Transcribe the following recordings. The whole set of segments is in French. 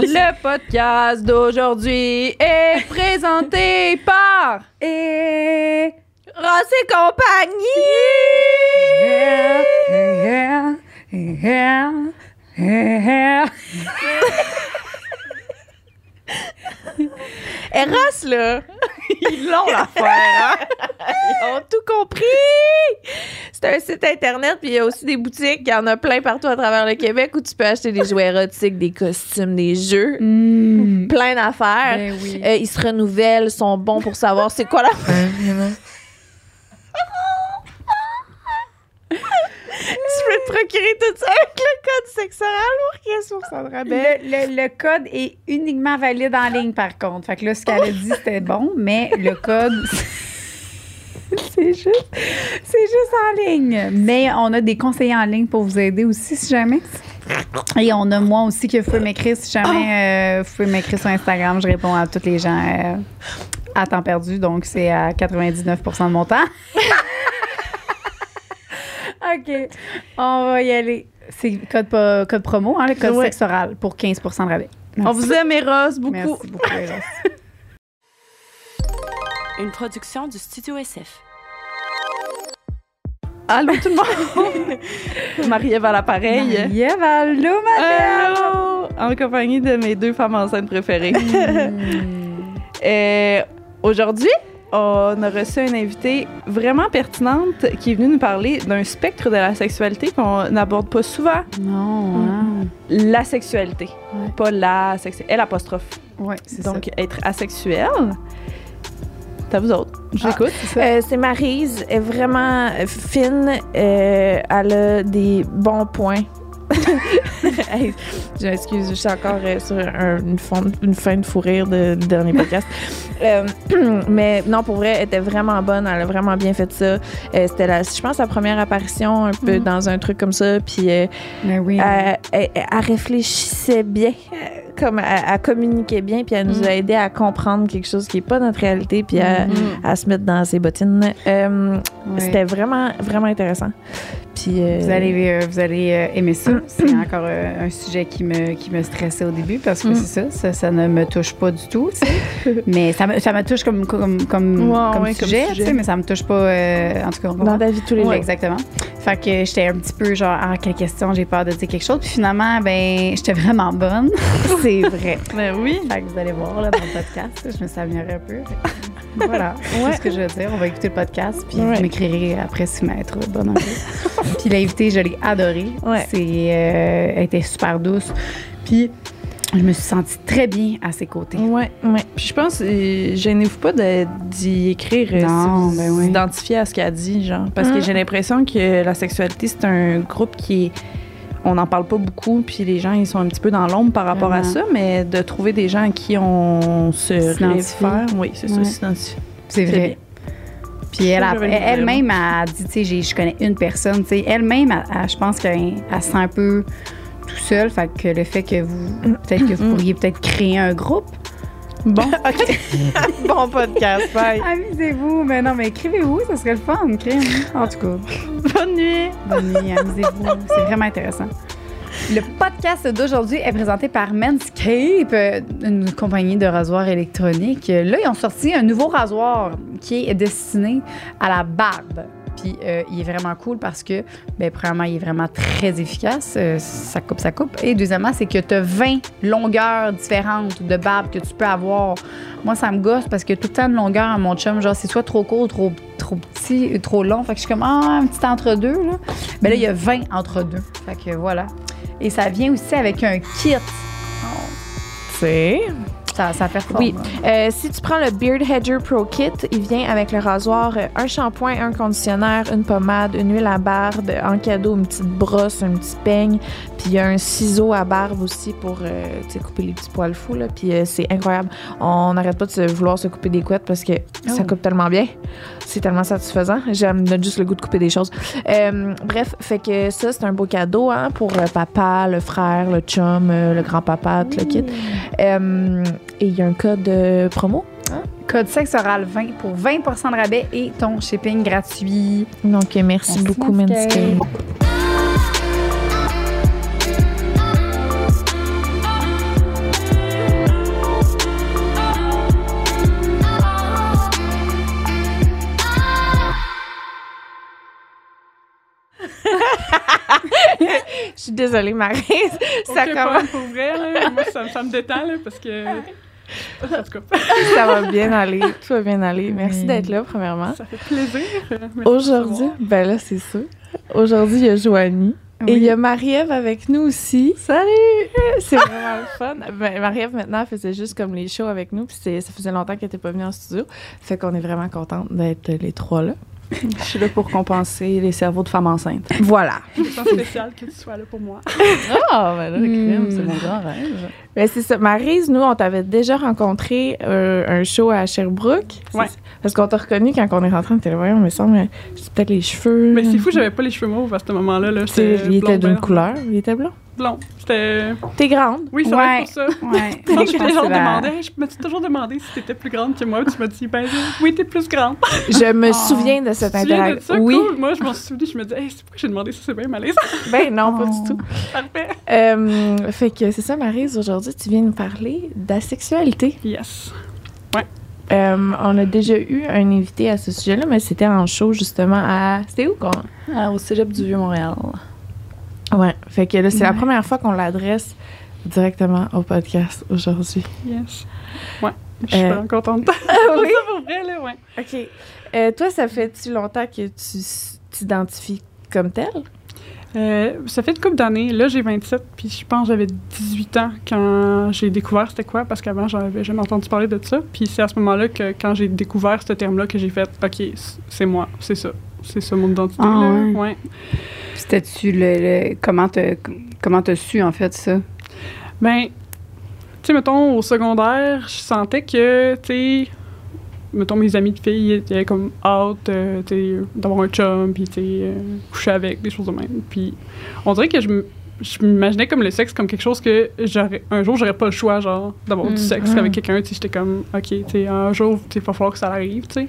Le podcast d'aujourd'hui est présenté par Et... Ross et compagnie. Et Ross, là, ils l'ont l'affaire, hein? Ils ont tout compris! C'est un site internet, puis il y a aussi des boutiques. Il y en a plein partout à travers le Québec où tu peux acheter des jouets érotiques, des costumes, des jeux. Mm. Plein d'affaires. Ben oui. Euh, ils se renouvellent, sont bons pour savoir c'est quoi la. tu peux te procurer tout ça avec le code sexe oral pour 15 de rabais. Le, le- le code est uniquement valide en ligne, par contre. Fait que là, ce qu'elle a dit, c'était bon, mais le code, c'est juste, c'est juste en ligne. Mais on a des conseillers en ligne pour vous aider aussi, si jamais. Et on a moi aussi que vous pouvez m'écrire si jamais euh, vous pouvez m'écrire sur Instagram. Je réponds à tous les gens euh, à temps perdu, donc c'est à 99% de mon temps. OK. On va y aller. C'est code, code promo, hein, le code Ouais. sexe oral pour 15% de rabais. On vous aime, Eros, beaucoup. Merci beaucoup, Eros. Une production du Studio SF. Allô, tout le monde! Marie-Ève à l'appareil. Marie-Ève, allô, madame! Allô! En compagnie de mes deux femmes enceintes préférées. Hmm. Euh, Aujourd'hui, on a reçu une invitée vraiment pertinente qui est venue nous parler d'un spectre de la sexualité qu'on n'aborde pas souvent. Non, hein. La sexualité, Ouais. pas la sexualité. Elle apostrophe. Ouais, c'est Donc, être asexuel. C'est à vous autres. Je Ah, l'écoute. Euh, c'est Maryse, elle est vraiment fine, euh, elle a des bons points. Hey, je m'excuse, je suis encore euh, sur un- une, fin, une fin de fou rire de, du dernier podcast. Euh, mais non, pour vrai, elle était vraiment bonne, elle a vraiment bien fait ça. Euh, C'était, je pense, sa première apparition un peu Mhm. dans un truc comme ça. Puis euh, Mais oui. elle, elle- elle réfléchissait bien, comme elle communiquait bien, puis elle nous a aidé à comprendre quelque chose qui n'est pas notre réalité, puis à, Mhm. à se mettre dans ses bottines. Euh. C'était vraiment, vraiment intéressant. Puis, euh, Vous allez, euh, vous allez aimer ça. C'est encore un sujet qui me, qui me stressait au début parce que Mm. c'est ça, ça, ça ne me touche pas du tout. mais ça me, ça me touche comme, comme, comme, comme ouais, comme sujet, sujet. mais ça me touche pas, euh, en tout cas, on dans ta vie de tous les jours. exactement. Fait que j'étais un petit peu genre, ah, quelle question, j'ai peur de dire quelque chose. Puis finalement, ben, j'étais vraiment bonne. c'est vrai. Ben oui. Fait que vous allez voir là, dans le podcast, je me améliorée un peu. Voilà, c'est ce que je veux dire. On va écouter le podcast, puis Ouais. vous m'écrirez après si bonne un peu. puis l'invité, je l'ai adorée. Ouais. C'est, euh, elle était super douce. Puis je me suis sentie très bien à ses côtés. Ouais, ouais. Puis je pense, euh, gênez-vous pas d'y écrire euh, Non, si vous ben oui. identifiez à ce qu'elle dit, genre. Parce que Mm. j'ai l'impression que la sexualité, c'est un groupe qui est. On n'en parle pas beaucoup, puis les gens, ils sont un petit peu dans l'ombre par rapport à ça, mais de trouver des gens à qui on se réfère, oui, c'est Ouais. ça, s'identifie. C'est vrai. Puis elle, elle-même a dit, tu sais, je connais une personne, tu sais, elle-même, elle- elle- je pense qu'elle elle se sent un peu tout seule, fait que le fait que vous, peut-être que vous Mm. pourriez peut-être créer un groupe. Bon, OK. bon podcast, bye. Amusez-vous, mais non, mais écrivez-vous, ça serait le fun, crime. En tout cas, Bonne nuit. bonne nuit, amusez-vous, c'est vraiment intéressant. Le podcast d'aujourd'hui est présenté par Manscape, une compagnie de rasoirs électroniques. Là, ils ont sorti un nouveau rasoir qui est destiné à la barbe. Euh, il est vraiment cool parce que, ben, premièrement, il est vraiment très efficace. Euh, ça coupe, ça coupe. Et deuxièmement, c'est que tu as 20 longueurs différentes de barbe que tu peux avoir. Moi, ça me gosse parce que tout le temps de longueur à mon chum, genre, c'est soit trop court, trop, trop petit, trop long. Fait que je suis comme, ah, un petit entre-deux, là. Mais là, il y a 20 entre-deux. Fait que voilà. Et ça vient aussi avec un kit. C'est. Ça, ça performe. Oui. Euh, si tu prends le Beard Hedger Pro Kit, il vient avec le rasoir, euh, un shampoing, un conditionnaire, une pommade, une huile à barbe, en cadeau, une petite brosse, un petit peigne, puis il y a un ciseau à barbe aussi pour euh, couper les petits poils fous. Là. Puis euh, c'est incroyable. On n'arrête pas de se vouloir se couper des couettes parce que ça Oh. coupe tellement bien. C'est tellement satisfaisant. J'aime donne juste le goût de couper des choses. Euh, bref, fait que ça, c'est un beau cadeau hein, pour le papa, le frère, le chum, euh, le grand-papa, tout le kit. Euh, et il y a un code promo. Code sexe oral 20 pour 20% de rabais et ton shipping gratuit. Donc, merci, Merci, beaucoup, Manscaped. Manscaped. Suis désolée, Marie. ça Aucun commence. pour vrai, là. Moi, ça, ça me détend, là, parce que. En tout cas, Ça va bien aller. Tout va bien aller. Merci d'être là, premièrement. ça fait plaisir. Aujourd'hui, ben là, c'est sûr. Aujourd'hui, il y a Joanie. Et il y a Marie-Ève avec nous aussi. Salut! C'est vraiment le fun. Ben, Marie-Ève, maintenant, elle faisait juste comme les shows avec nous. Puis ça faisait longtemps qu'elle n'était pas venue en studio. Fait qu'on est vraiment contente d'être les trois là. Je suis là pour compenser les cerveaux de femmes enceintes. Voilà. C'est spécial que tu sois là pour moi. Ah, ben là, le Hmm. crime, c'est mon grand rêve. Ben, c'est ça. Maryse, nous, on t'avait déjà rencontré euh, un show à Sherbrooke. Ouais. Parce qu'on t'a reconnu quand on est rentré, on était là, voyons, mais ça, mais c'est peut-être les cheveux. Mais c'est fou, j'avais pas les cheveux mauves à ce moment-là. Là. Il était d'une couleur. Il était blond. Blond. C'était. T'es grande. Oui, c'est Ouais. vrai pour ça. Ouais. Quand Je je t'ai genre demandé, me suis toujours demandé si t'étais plus grande que moi. Tu m'as dit, ben oui, t'es plus grande. Je me Oh. souviens de cette Tu te souviens de interaction. ça? Oui. Cool. Moi, je m'en suis souvenu. Je me dis, hey, c'est pourquoi j'ai demandé ça, c'est bien malaise. Ben non, pas Oh. du tout. Parfait. Euh, fait que c'est ça, Maryse. Aujourd'hui, tu viens nous parler d'asexualité. Yes. Euh, on a déjà eu un invité à ce sujet-là, mais c'était en show justement à. C'était où qu'on? Ah, au cégep du Vieux-Montréal. Ouais. Fait que là, c'est la première fois qu'on l'adresse directement au podcast aujourd'hui. Yes. Ouais. Je suis Euh, vraiment contente. Ah oui? ça pour vrai, là, ouais. OK. Euh, toi, ça fait-tu longtemps que tu t'identifies comme tel? Euh, ça fait une couple d'années. Là, j'ai 27, puis je pense que j'avais 18 ans quand j'ai découvert c'était quoi, parce qu'avant, j'en avais jamais entendu parler de ça. Puis c'est à ce moment-là que, quand j'ai découvert ce terme-là, que j'ai fait « OK, c'est moi, c'est ça. C'est ça mon identité. Ah, ouais. Ouais. C'était-tu le, le- Comment t'as comment t'as su, en fait, ça? Ben, tu sais, mettons, au secondaire, je sentais que, tu sais, mettons, mes amis de filles étaient comme hâte, euh, d'avoir un chum, puis, euh, coucher avec, des choses de même. Puis, on dirait que je je m'imaginais comme le sexe comme quelque chose que j'aurais un jour j'aurais pas le choix genre d'avoir du sexe Mm. avec quelqu'un tu j'étais comme ok tu un jour tu va falloir que ça arrive tu sais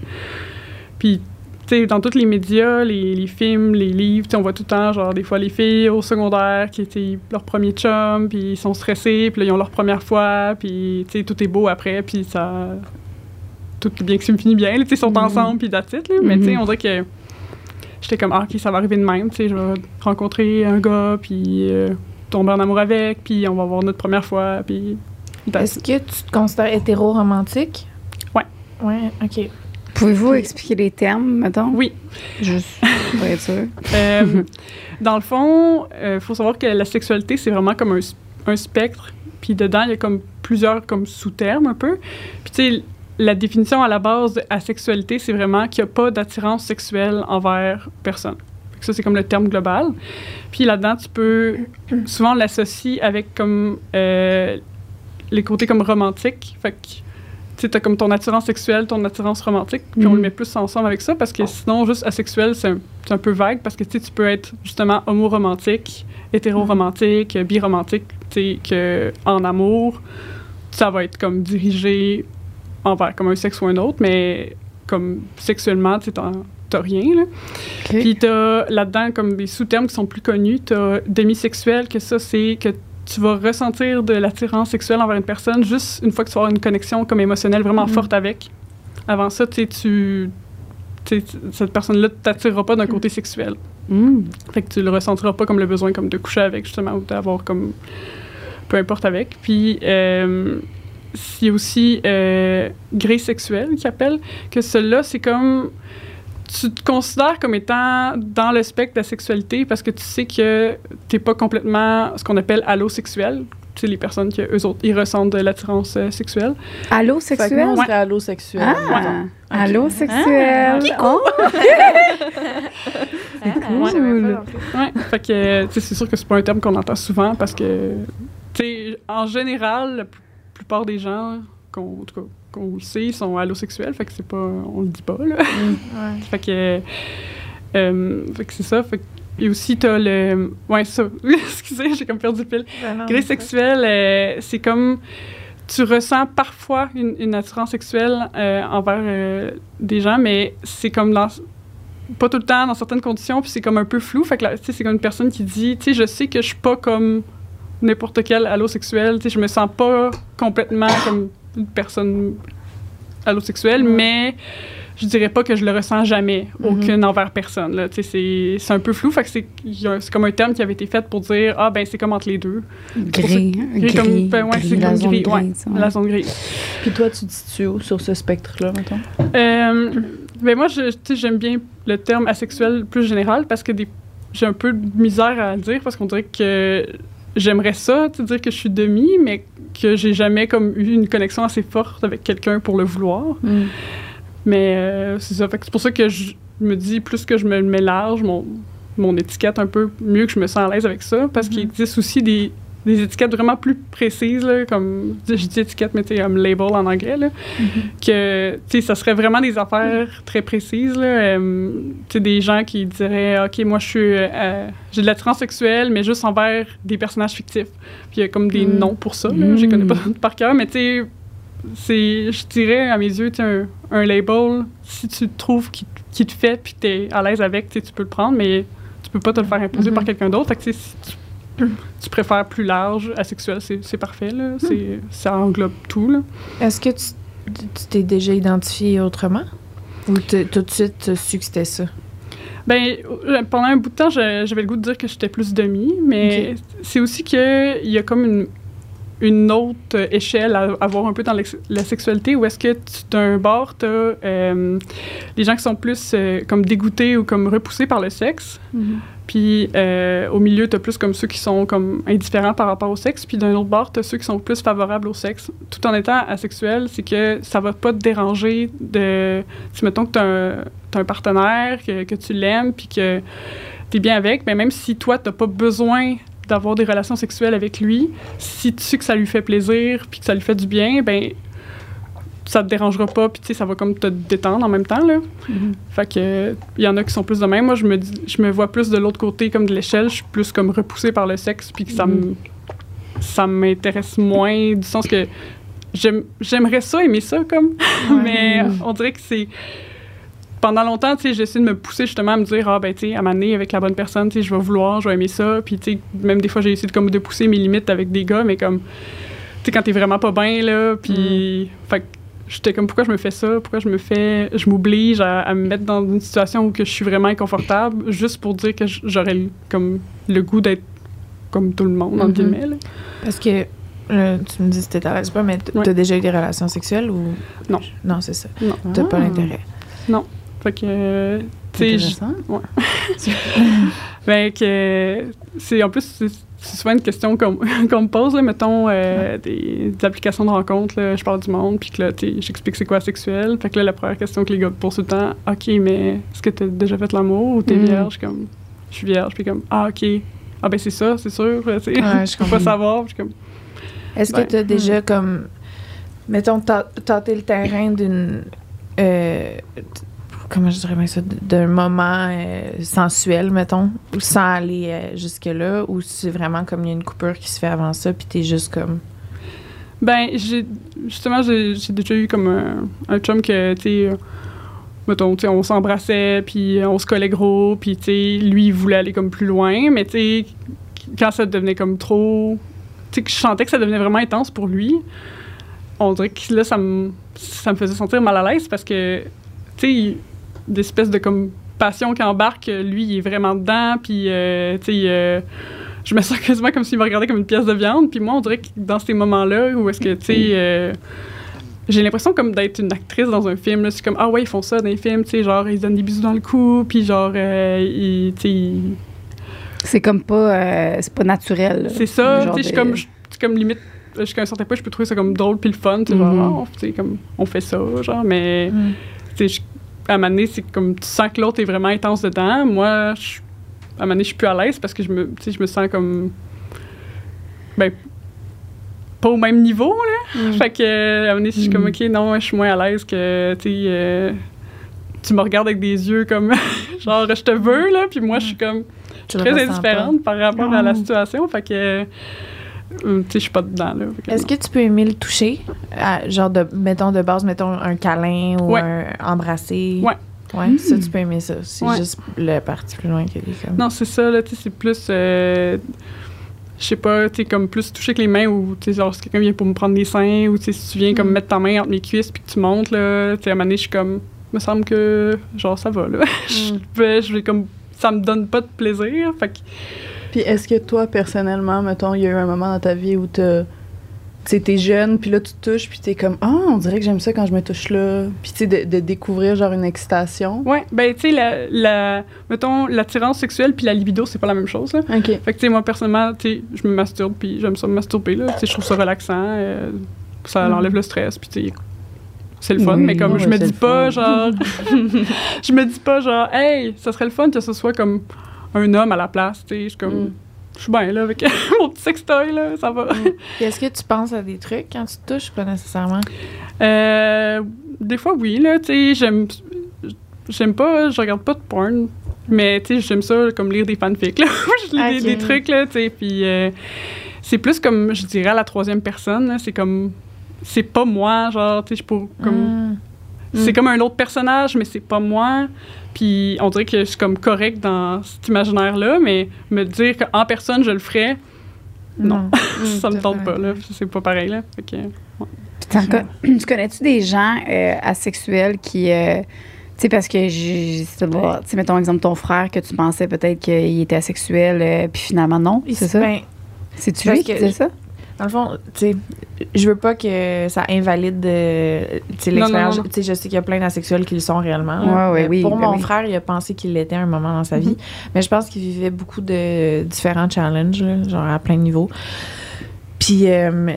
puis tu sais dans tous les médias les, les films les livres on voit tout le temps genre des fois les filles au secondaire qui étaient leur premier chum puis ils sont stressés puis ils ont leur première fois puis tout est beau après puis ça tout est bien que ça finit bien ils sont Mhm. ensemble puis that's it, là. mais tu sais Mhm. on dirait que j'étais comme ah ok ça va arriver de même tu sais je vais rencontrer un gars puis euh, tomber en amour avec puis on va avoir notre première fois puis Est-ce que tu te considères hétéro-romantique? Ouais. Ouais, OK. Pouvez-vous expliquer les termes, mettons? Oui. Juste pour être sûr. Euh, dans le fond, il faut savoir que la sexualité, c'est vraiment comme un, un spectre. Puis dedans, il y a comme plusieurs comme sous-termes un peu. Puis tu sais, la définition à la base de asexualité, c'est vraiment qu'il n'y a pas d'attirance sexuelle envers personne. Ça, c'est comme le terme global. Puis là-dedans, tu peux souvent l'associer avec comme euh, les côtés comme romantiques. Fait que tu sais, as comme ton attirance sexuelle, ton attirance romantique, puis on Mhm. le met plus ensemble avec ça parce que sinon, juste asexuel, c'est un, peu vague parce que tu peux être justement homo-romantique, hétéro-romantique, bi-romantique, tu sais, que en amour, ça va être comme dirigé envers comme un sexe ou un autre, mais comme sexuellement, tu t'as rien, là. Puis t'as là-dedans comme des sous-termes qui sont plus connus. T'as demisexuel, que ça, c'est que tu vas ressentir de l'attirance sexuelle envers une personne juste une fois que tu vas avoir une connexion comme émotionnelle vraiment Mhm. forte avec. Avant ça, tu cette personne-là ne t'attirera pas d'un côté sexuel. Hmm. Fait que tu le ressentiras pas comme le besoin comme de coucher avec, justement, ou d'avoir comme... Peu importe avec. Puis... Euh, il y a aussi euh, gré sexuel qui appelle, que celui-là, c'est comme tu te considères comme étant dans le spectre de la sexualité parce que tu sais que t'es pas complètement ce qu'on appelle allosexuel. Tu sais, les personnes qui, eux autres, ils ressentent de l'attirance euh, sexuelle. Allô, Fait que sexuel? moi, on serait allosexuel. Ah! Allô, sexuel? Oh! Ah, cool. Ouais. Fait que, tu sais, c'est sûr que c'est pas un terme qu'on entend souvent parce que, tu sais, en général, plupart des gens qu'on, en tout cas, qu'on le sait sont allosexuels. Fait que c'est pas, on le dit pas, là. Ouais. Fait que, euh, fait que c'est ça. Fait que, et aussi, t'as le. Ouais, ça. Excusez, j'ai comme perdu le fil. Ben Gré sexuel, euh, c'est comme. Tu ressens parfois une, une attirance sexuelle euh, envers des gens, mais c'est comme dans. Pas tout le temps, dans certaines conditions, puis c'est comme un peu flou. Fait que là, tu sais, c'est comme une personne qui dit, tu sais, je sais que je suis pas comme n'importe quel allosexuel, tu sais, je me sens pas complètement comme une personne allosexuelle, mais je dirais pas que je le ressens jamais, Mhm. aucune envers personne. Là. C'est c'est un peu flou, fait que c'est c'est comme un terme qui avait été fait pour dire ah ben c'est comme entre les deux. Gris, Gris gris, comme- ben ouais, la comme zone gris, grise, ouais, ouais. la zone grise. Puis toi, tu te situes où sur ce spectre-là, mettons? Euh, ben moi, j'aime bien le terme asexuel plus général parce que des- j'ai un peu de misère à le dire parce qu'on dirait que j'aimerais ça, sais, dire que je suis demi, mais que j'ai jamais comme eu une connexion assez forte avec quelqu'un pour le vouloir. Mais euh, c'est ça. C'est pour ça que je me dis, plus que je me mets large, mon, mon étiquette un peu, mieux que je me sens à l'aise avec ça. Parce qu'il existe aussi des, des étiquettes vraiment plus précises, là, comme, je dis étiquette, mais tu comme label en anglais, là, que, tu sais, ça serait vraiment des affaires très précises, là. Euh, tu sais, des gens qui diraient, OK, moi, je suis, euh, j'ai de l'attirance sexuelle, mais juste envers des personnages fictifs. Puis il y a comme des Mm. noms pour ça, là. Je les connais pas par cœur, mais tu sais, c'est, je dirais, à mes yeux, un, un label, si tu trouves qui, qui te fait puis tu es à l'aise avec, tu peux le prendre, mais tu peux pas te le faire imposer par quelqu'un d'autre. Fait que, si tu, tu préfères plus large, asexuel, c'est, parfait, là. C'est, ça englobe tout, là. Est-ce que tu tu t'es déjà identifié autrement? Ou t'as- tout de suite, tu as su que c'était ça? Ben, euh, pendant un bout de temps, j'avais le goût de dire que j'étais plus demi, mais c'est aussi qu'il y a comme une, une autre échelle à avoir un peu dans la sexualité où est-ce que tu- d'un bord, tu as les gens qui sont plus euh, comme dégoûtés ou comme repoussés par le sexe, puis euh, au milieu, tu as plus comme ceux qui sont comme indifférents par rapport au sexe, puis d'un autre bord, tu as ceux qui sont plus favorables au sexe. Tout en étant asexuel, c'est que ça va pas te déranger de... Si mettons que tu as, un partenaire, que, que tu l'aimes, puis que tu es bien avec, mais même si toi, tu pas besoin d'avoir des relations sexuelles avec lui, si tu sais que ça lui fait plaisir, puis que ça lui fait du bien, ben ça te dérangera pas, puis tu sais, ça va comme te détendre en même temps, là. Fait que, il y en a qui sont plus de même. Moi, je me, dis- je me vois plus de l'autre côté, comme de l'échelle. Je suis plus comme repoussée par le sexe, puis que ça me ça m'intéresse moins, du sens que j'aime- j'aimerais ça, aimer ça, comme. Mais on dirait que c'est... Pendant longtemps, tu sais, j'essaie de me pousser justement à me dire, ah, ben, tu sais, à m'amener avec la bonne personne, tu sais, je vais vouloir, je vais aimer ça. Puis, tu sais, même des fois, j'ai essayé de, comme, de pousser mes limites avec des gars, mais comme, tu sais, quand t'es vraiment pas bien, là, puis... Fait que j'étais comme, pourquoi je me fais ça? Pourquoi je me fais... Je m'oblige à, à me mettre dans une situation où que je suis vraiment inconfortable, juste pour dire que j'aurais, le- comme, le goût d'être comme tout le monde, entre Mhm. guillemets, là. Parce que euh, tu me dis tu t'intéresses pas, mais t- Ouais. t'as déjà eu des relations sexuelles ou? Non. Non, c'est ça. Non. T'as pas Ah. l'intérêt. Fait que, euh, tu sais, j- Intéressant. Ben, que c'est en plus, c'est souvent une question qu'on qu'on me pose, là, mettons, euh, des, des applications de rencontres, là, je parle du monde, puis que là, j'explique c'est quoi sexuel. Fait que là, la première question que les gars me posent tout le temps, OK, mais est-ce que t'as déjà fait l'amour ou t'es Mm. vierge? Comme, je suis vierge, puis comme, ah, OK. Ah, ben, c'est ça, c'est sûr, tu sais. Ouais, je peux pas savoir, puis comme, Est-ce Ben, que tu as déjà comme mettons tâté le terrain d'une euh, comment je dirais bien ça d'un moment euh, sensuel mettons ou sans aller euh, jusque là ou c'est vraiment comme il y a une coupure qui se fait avant ça puis t'es juste comme Ben, j'ai justement, j'ai déjà eu comme un, un chum que, tu euh, mettons, on s'embrassait, puis on se collait gros, puis, tu lui, il voulait aller comme plus loin, mais, tu quand ça devenait comme trop. Tu sais, que je sentais que ça devenait vraiment intense pour lui, on dirait que là, ça me, ça me faisait sentir mal à l'aise parce que, tu sais, d'espèce de comme passion qui embarque, lui, il est vraiment dedans, puis, euh, tu sais, euh, je me sens quasiment comme s'il me regardait comme une pièce de viande. Puis moi, on dirait que dans ces moments-là, où est-ce que, tu sais, euh, j'ai l'impression comme d'être une actrice dans un film. là. C'est comme, ah ouais, ils font ça dans les films, tu sais, genre, ils se donnent des bisous dans le cou, puis genre, euh, ils, tu sais, C'est comme pas, euh, c'est pas naturel. là. c'est ça, tu sais, je comme, comme limite, jusqu'à un certain point, je peux trouver ça comme drôle puis le fun, tu sais, genre, Mhm. oh, tu sais, comme, on fait ça, genre, mais, tu sais, je- à un moment donné, c'est comme, tu sens que l'autre est vraiment intense dedans. Moi, je- à un moment donné, je suis plus à l'aise parce que je me, tu je me sens comme, ben, pas au même niveau, là. Fait que, à un moment donné, je suis comme, Mm. OK, non, je suis moins à l'aise que, tu sais, euh, tu me regardes avec des yeux comme, genre, je te veux, là, puis moi, je suis comme tu le très indifférente par rapport à la Oh. situation. Fait que, tu je suis pas dedans. Est-ce que tu peux aimer le toucher? À- genre de mettons de base mettons un câlin ou Ouais. un embrasser? Ouais. ouais ça tu peux aimer ça c'est Ouais. juste le parti plus loin que les comme Non, c'est ça, là, tu sais, c'est plus. euh, je sais pas, tu sais, comme plus toucher avec les mains ou, tu sais, genre, si quelqu'un vient pour me prendre les seins ou, tu sais, si tu viens comme Mm. mettre ta main entre mes cuisses puis que tu montes, là, tu sais, à un moment donné, je suis comme. me semble que, genre, ça va, là. je, vais, je vais comme. Ça me donne pas de plaisir. Fait que, Puis est-ce que toi, personnellement, mettons, il y a eu un moment dans ta vie où tu t'es jeune, puis là, tu te touches, puis t'es comme, ah, on dirait que j'aime ça quand je me touche là. Puis tu sais, de, de découvrir, genre, une excitation. ouais, ben, tu sais, la, la, mettons, l'attirance sexuelle puis la libido, c'est pas la même chose, là. OK. Fait que, tu sais, moi, personnellement, tu sais, je me masturbe, puis j'aime ça me masturber, là. Tu sais, je trouve ça relaxant, euh, ça Mhm. enlève le stress, puis tu sais, c'est le fun, Oui, mais comme, je me dis pas, fun. genre, je me dis pas, genre, hey, ça serait le fun que ce soit comme un homme à la place, tu sais, je suis comme, Mm. je suis bien, là, avec mon petit sextoy, là, ça va. Puis Est-ce que tu penses à des trucs quand tu te touches? Pas nécessairement? Euh, des fois, oui, là, tu sais, j'aime, j'aime pas, je regarde pas de porn, mais, tu sais, j'aime ça, comme lire des fanfics, là. je lis des, trucs, là, tu sais, puis euh, c'est plus comme, je dirais, à la troisième personne, là, c'est comme, c'est pas moi, genre, tu sais, je pour, comme, Mm. C'est comme un autre personnage, mais c'est pas moi, puis on dirait que je suis comme correct dans cet imaginaire-là, mais me dire qu'en personne, je le ferais, non, ça me tente pas, là, c'est pas pareil, là, fait que... Con- tu connais-tu des gens euh, asexuels qui. euh, tu sais, parce que, tu sais, mettons exemple ton frère que tu pensais peut-être qu'il était asexuel, euh, puis finalement non, c'est ça? Ben, C'est-tu lui qui disait ça? Dans le fond, tu sais, je veux pas que ça invalide euh, l'expérience. Tu sais, je sais qu'il y a plein d'asexuels qui le sont réellement. là. Ouais, ouais, Mais oui, Pour ben mon oui. frère, il a pensé qu'il l'était à un moment dans sa vie. Mais je pense qu'il vivait beaucoup de différents challenges, là, genre à plein de niveaux. Puis euh,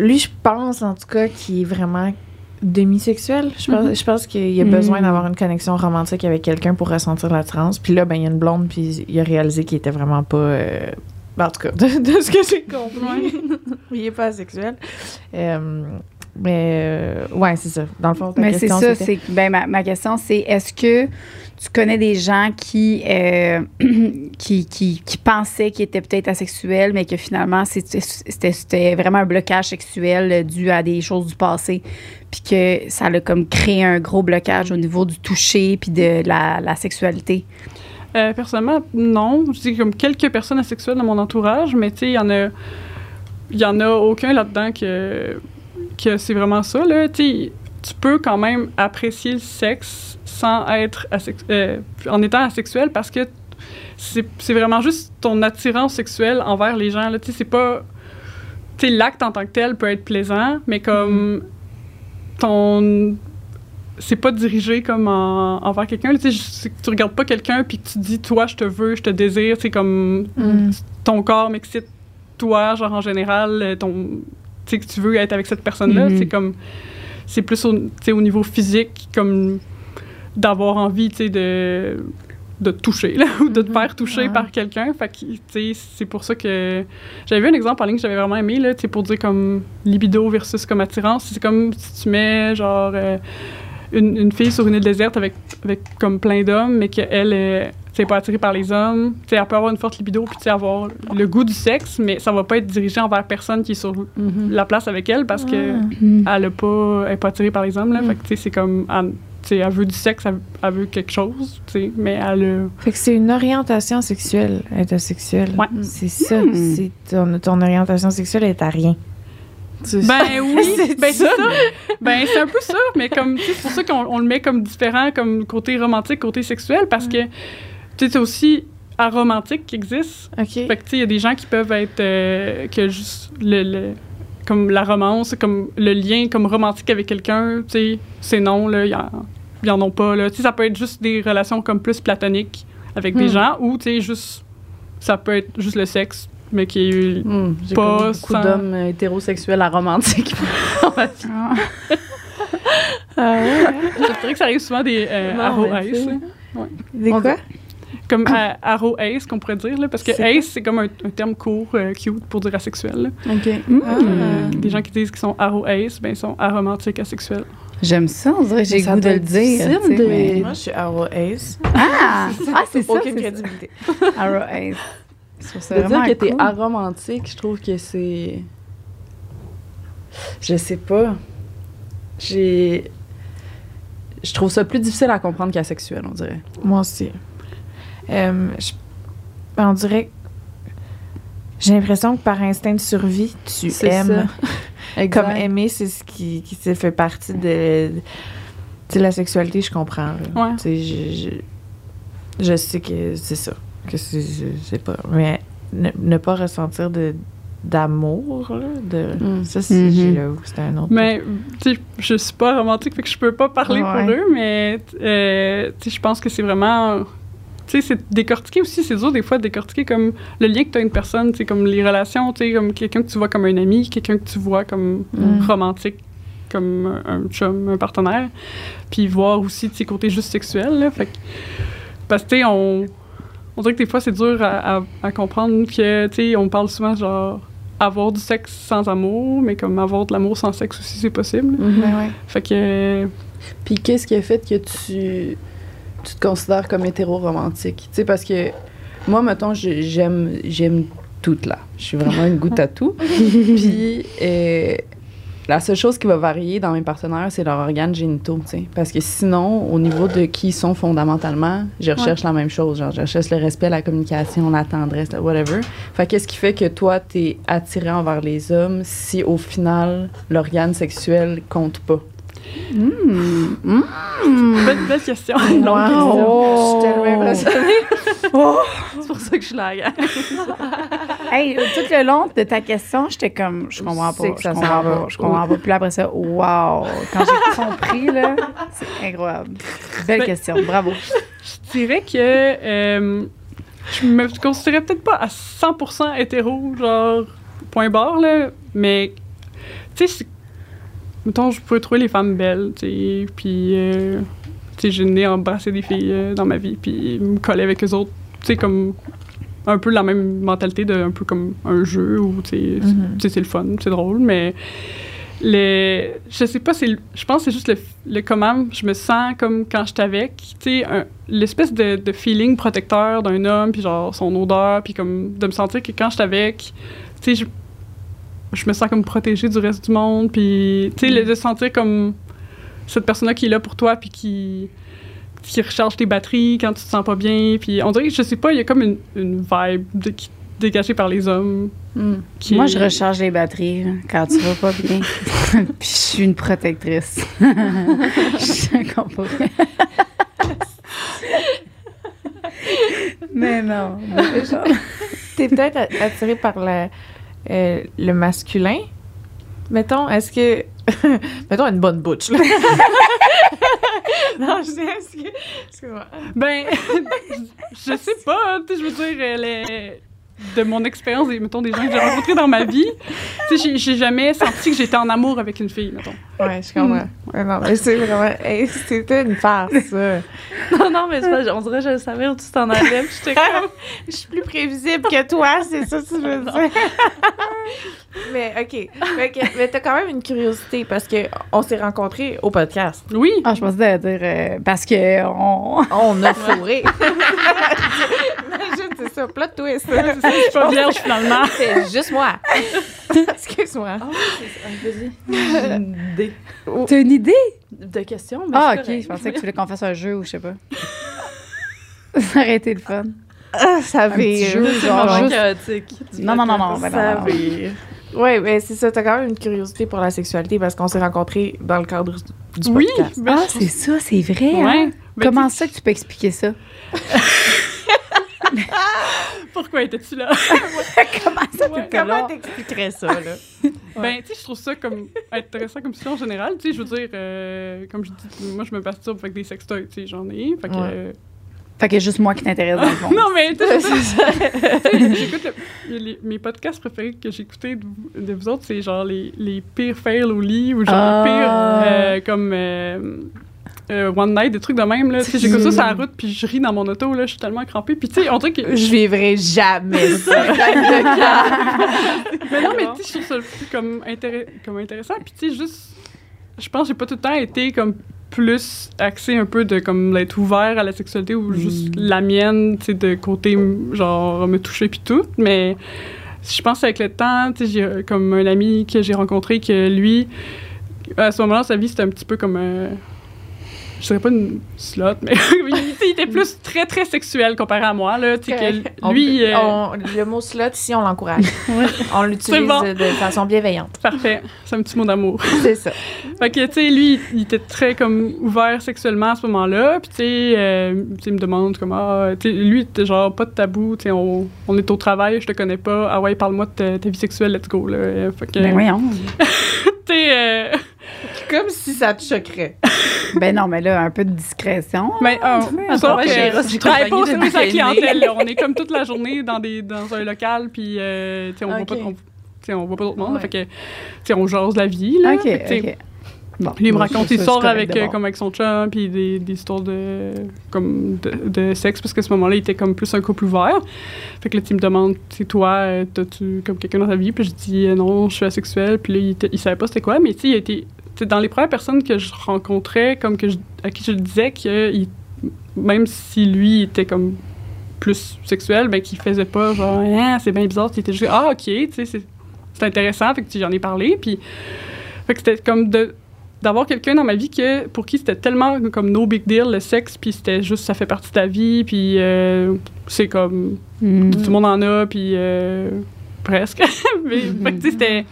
lui, je pense en tout cas qu'il est vraiment demisexuel. Je pense, je pense qu'il a besoin Mhm. d'avoir une connexion romantique avec quelqu'un pour ressentir l'attirance. Puis là, ben, il y a une blonde, puis il a réalisé qu'il était vraiment pas. euh, ben, en tout cas, de, de ce que j'ai compris. il est pas asexuel. Euh, mais, euh, ouais, c'est ça. Dans le fond, ta Mais c'est ça, c'est ben ma, ma question c'est est-ce que tu connais des gens qui euh, qui, qui, qui pensaient qu'ils étaient peut-être asexuels mais que finalement c'était vraiment un blocage sexuel dû à des choses du passé puis que ça a comme créé un gros blocage au niveau du toucher puis de la, la sexualité? Euh, personnellement, non. Je dis comme quelques personnes asexuelles dans mon entourage, mais tu sais, il y en a, il y en a aucun là-dedans que, que c'est vraiment ça. Là. Tu peux quand même apprécier le sexe sans être euh, en étant asexuel parce que c'est vraiment juste ton attirance sexuelle envers les gens. Là. Tu sais, c'est pas. Tu l'acte en tant que tel peut être plaisant, mais comme ton c'est pas dirigé comme en- envers quelqu'un. là, Tu sais, tu regardes pas quelqu'un puis tu dis toi je te veux, je te désire, c'est comme Mm. ton corps m'excite toi, genre en général, euh, ton tu sais que tu veux être avec cette personne-là, Mhm. c'est comme c'est plus au, niveau physique comme d'avoir envie, tu sais de de te toucher là, ou de te faire toucher Ouais. par quelqu'un. Fait que, tu sais, c'est pour ça que j'avais vu un exemple en ligne que j'avais vraiment aimé là, pour dire comme libido versus comme attirance. C'est comme si tu mets genre euh, une, une fille sur une île déserte avec, avec comme plein d'hommes, mais qu'elle est tu sais, pas attirée par les hommes. Tu sais, elle peut avoir une forte libido puis avoir le goût du sexe, mais ça va pas être dirigé envers personne qui est sur la place avec elle parce que elle a pas elle est pas attirée par les hommes là. Mm. Fait que tu sais, c'est comme elle, elle veut du sexe, elle, elle veut quelque chose, mais elle a Fait que c'est une orientation sexuelle, être asexuel. Ouais. C'est ça. Hmm. C'est ton, ton orientation sexuelle est à rien. Ben oui, C'est ben ça. ça. Ben c'est un peu ça, mais comme c'est pour ça qu'on on le met comme différent, comme côté romantique, côté sexuel, parce que tu sais, c'est aussi aromantique qui existe. OK. Fait que tu sais, il y a des gens qui peuvent être euh, que juste le, le- comme la romance, comme le lien comme romantique avec quelqu'un, tu sais, c'est non là, il y en, y en ont pas là. Tu sais, ça peut être juste des relations comme plus platoniques avec des Hmm. gens, ou tu sais juste ça peut être juste le sexe, mais qui est Hmm, J'ai Pas connu beaucoup sans- d'hommes euh, hétérosexuels aromantiques dans ma vie. Je dirais que ça arrive souvent des euh, Non, ace. Des On quoi? Comme euh, arrow ace, qu'on pourrait dire, là, parce que ace, c'est comme un, un terme court, euh, cute, pour dire asexuel. là. OK. Ah. Des gens qui disent qu'ils sont arrow ace, ben ils sont aromantiques asexuels. J'aime ça, on dirait que j'ai goût de le dire. de- mais- Moi, je suis Arrow Ace. Ah, ah c'est ça. Aucune c'est ça. crédibilité. Arrow Ace. De dire que t'es cool. aromantique, je trouve que c'est. Je sais pas. J'ai. Je trouve ça plus difficile à comprendre qu'asexuel, on dirait. Moi aussi. Euh, je- on dirait j'ai l'impression que par instinct de survie, tu aimes. Comme aimer, c'est ce qui, qui fait partie de, Tu la sexualité, je comprends. Ouais. Tu sais, je, je, je sais que c'est ça. Que c'est, je sais pas. Mais ne, ne pas ressentir de d'amour, là, de, Mm. ça, c'est, Mhm. que c'est un autre. Mais, tu sais, je suis pas romantique, fait que je peux pas parler Ouais. pour eux, mais, euh, je pense que c'est vraiment. Tu sais, c'est décortiquer aussi, c'est dur des fois de décortiquer comme le lien que tu as une personne, tu sais, comme les relations, tu sais, comme quelqu'un que tu vois comme un ami, quelqu'un que tu vois comme Mm. romantique, comme un chum, un partenaire, puis voir aussi, tu sais, côté juste sexuel, là, fait que. Parce que, tu sais, on. On dirait que des fois, c'est dur à, à- à comprendre que, tu sais, on parle souvent genre avoir du sexe sans amour, mais comme avoir de l'amour sans sexe aussi, c'est possible. Mhm. Ben ouais. Fait que. Puis qu'est-ce qui a fait que tu, tu te considères comme hétéro-romantique? Tu sais, parce que moi, mettons, j'aime, j'aime tout là. Je suis vraiment une goutte à tout. Puis euh, la seule chose qui va varier dans mes partenaires, c'est leurs organes génitaux, tu sais. Parce que sinon, au niveau de qui ils sont fondamentalement, je recherche la même chose. Genre, je recherche le respect, la communication, la tendresse, la whatever. Fait qu'est-ce qui fait que toi, t'es attiré envers les hommes si au final, l'organe sexuel compte pas? Hmm. Hmm. Belle, belle question. Oh. Je suis tellement impressionnée. C'est pour ça que je suis là, gars. Hey, tout le long de ta question, j'étais comme, je comprends pas, je ça comprends pas, va. je comprends pas. Puis après ça, wow! Quand j'ai compris, là, c'est incroyable. Belle Ben- question, bravo. Je dirais que. euh, je me considérais peut-être pas à 100% hétéro, genre, point barre, là, mais. Tu sais, c'est- mettons, je pouvais trouver les femmes belles, tu sais, puis. euh, tu sais, j'ai né embrasser des filles euh, dans ma vie, puis me coller avec eux autres, tu sais, comme. Un peu la même mentalité de un peu comme un jeu où tu sais, Mhm. tu sais, c'est le fun, c'est drôle, mais les je sais pas c'est le- je pense que c'est juste le, le comment je me sens comme quand je suis avec tu sais l'espèce de, de feeling protecteur d'un homme puis genre son odeur puis comme de me sentir que quand je suis avec tu sais je, me sens comme protégée du reste du monde puis tu sais le- de sentir comme cette personne là qui est là pour toi puis qui qui recharge tes batteries quand tu te sens pas bien puis on dirait que je sais pas il y a comme une, une vibe de- qui- dégagée par les hommes qui Moi, est- je recharge les batteries là, quand tu vas pas bien. Puis je suis une protectrice. je comprends. Mais non. mais genre- T'es peut-être a- attiré par le, euh, le masculin. Mettons, est-ce que. Mettons une bonne butch, là. non, je sais, est-ce que. Excuse-moi. Ben, je sais pas, tu sais, je veux dire, euh, les- de mon expérience, des- mettons, des gens que j'ai rencontrés dans ma vie, tu sais, j'ai- jamais senti que j'étais en amour avec une fille, mettons. Ouais, je comprends. Ouais, non, mais c'est vraiment. hey, C'était une farce, ça. Non, non, mais pas. On dirait que je le savais où tu t'en allais. puis J'étais comme. Je suis plus prévisible que toi, c'est ça que tu veux dire. mais, OK. Que- mais t'as quand même une curiosité parce que on s'est rencontrés au podcast. Oui, Ah, je pensais dire euh, parce que on. On a fourré. Imagine, c'est ça. Plot twist. Je suis pas vierge finalement. C'est juste moi. Excuse-moi. J'ai une idée T'as une idée? de question. mais Ah, ok. Je pensais que tu voulais qu'on fasse un jeu ou je sais pas. Ça aurait été le fun. Ah, ça petit vire. jeu, C'est genre vraiment juste- chaotique. Non, non, non, non, ben Ça non, non. vire. Oui, mais c'est ça. T'as quand même une curiosité pour la sexualité parce qu'on s'est rencontrés dans le cadre du Oui, podcast. ben, Ah, je- c'est ça, c'est vrai. hein? Ouais. Ben, Comment ça que tu peux expliquer ça? Pourquoi étais-tu là? Comment ça Ouais, comment t'expliquerais ça, là? Ben, tu sais, je trouve ça comme intéressant comme sujet en général. Tu sais, je veux dire, euh, comme je dis, moi, je me masturbe avec des sextoys, tu sais, j'en ai. Fait que. Ouais. euh, Fait que juste moi qui t'intéresse dans le fond. non, mais tu sais, je- j'écoute mes podcasts préférés que j'ai écoutés de, vous- de vous autres, c'est genre les, les pires fails au lit ou genre les pires euh, comme euh, One Night, des trucs de même. Là. J'écoute ça sur la route puis je ris dans mon auto, là, je suis tellement crampée. Puis tu sais, on dirait que. Je vivrai jamais ça. Mais non, mais tu sais, je trouve ça le plus comme, comme intéressant. Puis tu sais, juste. Je pense que j'ai pas tout le temps été comme plus axé un peu de comme d'être ouvert à la sexualité ou juste la mienne, tu sais, de côté genre me toucher puis tout. Mais je pense qu'avec le temps, tu sais, j'ai euh, comme un ami que j'ai rencontré que lui, à ce moment-là, sa vie c'était un petit peu comme. euh, je dirais pas une slot, mais il, était plus très, très sexuel comparé à moi, là. Que On lui. euh, on- le mot slot, ici, on l'encourage. on l'utilise bon. de façon bienveillante. Parfait. C'est un petit mot d'amour. C'est ça. Fait que, tu sais, lui, il était très, comme, ouvert sexuellement à ce moment-là. Puis, tu sais, euh, il me demande, comme, ah, lui, il était genre, pas de tabou, tu sais, on, on est au travail, je te connais pas. Ah ouais, parle-moi de ta, ta vie sexuelle, let's go, là. Fait que, Ben voyons. tu sais, euh, Comme si ça te choquerait. ben non, mais là, un peu de discrétion. Mais euh, je travaille pas au service à clientèle. là. On est comme toute la journée dans, des, dans un local, puis euh, tu sais, on voit pas, on, voit pas d'autre monde. Ouais. Fait que, tu sais, on jase la vie. Là. OK, Fait. Bon, il me raconte des histoires avec, euh, comme avec son chum, puis des, des histoires de, comme de, de sexe, parce qu'à ce moment-là, il était comme plus un couple ouvert. Fait que là, tu me demandes, c'est toi, t'as-tu comme quelqu'un dans ta vie? Puis je dis, euh, non, je suis asexuel. Puis là, il, il savait pas c'était quoi, mais tu sais, il a été. Dans les premières personnes que je rencontrais, comme que je- à qui je le disais, que il- même si lui était comme plus sexuel, ben qu'il faisait pas genre, Ah, c'est bien bizarre, il était juste, ah, ok, tu sais, c'est c'est intéressant, fait que j'en ai parlé, puis. Fait que c'était comme de d'avoir quelqu'un dans ma vie que, pour qui c'était tellement comme no big deal le sexe puis c'était juste ça fait partie de ta vie puis euh, c'est comme Mm. tout le monde en a puis euh, presque mais fait que, c'était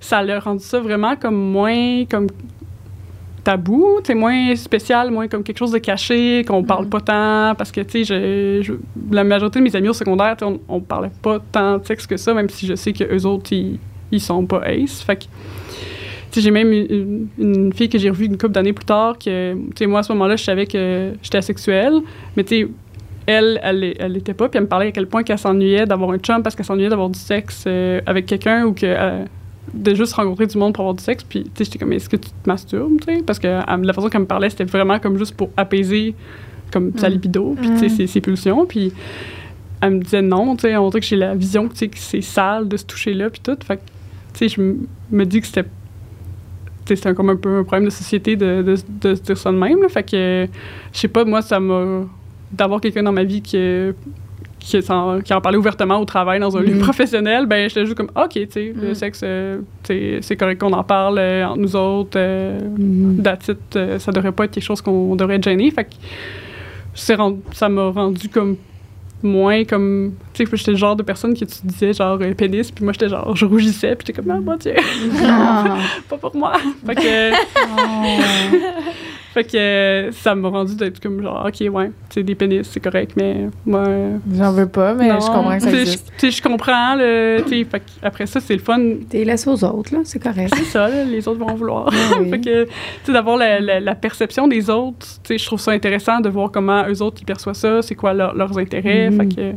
ça l'a rendu ça vraiment comme moins comme tabou, c'est moins spécial, moins comme quelque chose de caché, qu'on parle pas tant, parce que, tu sais, la majorité de mes amis au secondaire, on, on parlait pas tant de sexe que ça, même si je sais que eux autres, ils, ils sont pas ace. Fait que, j'ai même une, une fille que j'ai revue une couple d'années plus tard, que, tu sais, moi, à ce moment-là, je savais que j'étais asexuelle, mais, tu sais, elle, elle, elle l'était pas, puis elle me parlait à quel point qu'elle s'ennuyait d'avoir un chum parce qu'elle s'ennuyait d'avoir du sexe euh, avec quelqu'un ou que euh, de juste rencontrer du monde pour avoir du sexe. Puis, tu sais, j'étais comme, est-ce que tu te masturbes, tu sais? Parce que la façon qu'elle me parlait, c'était vraiment comme juste pour apaiser comme sa libido, puis, tu sais, ses, ses pulsions. Puis, elle me disait non, tu sais, on dirait que j'ai la vision, tu sais, que c'est sale de se toucher là, puis tout. Fait que, tu sais, je me dis que c'était c'était comme un peu un problème de société de, de, de se dire ça de même. Là. Fait que, je sais pas, moi, ça m'a. d'avoir quelqu'un dans ma vie qui, qui, en parlait ouvertement au travail dans un lieu Mhm. professionnel, ben j'étais juste comme, OK, tu sais, le Mhm. sexe, euh, c'est correct qu'on en parle euh, entre nous autres. Euh, that's it, euh, ça devrait pas être quelque chose qu'on devrait être gêné. Fait que c'est rendu- ça m'a rendu comme moins comme tu sais j'étais le genre de personne que tu disais genre euh, pénis puis moi j'étais genre je rougissais puis j'étais comme ah mon dieu Ah. pas pour moi fait que fait que ça m'a rendu d'être comme genre ok ouais c'est des pénis c'est correct mais moi J'en veux pas, mais non. je comprends que ça existe. tu sais, je comprends le tu sais fait après ça c'est le fun T'es laissé aux autres, là, c'est correct. c'est ça là, les autres vont en vouloir Oui. fait que, tu sais, d'avoir la, la- la perception des autres, tu sais, je trouve ça intéressant de voir comment eux autres, ils perçoivent ça, c'est quoi leur- leurs intérêts. Mhm. Fait que,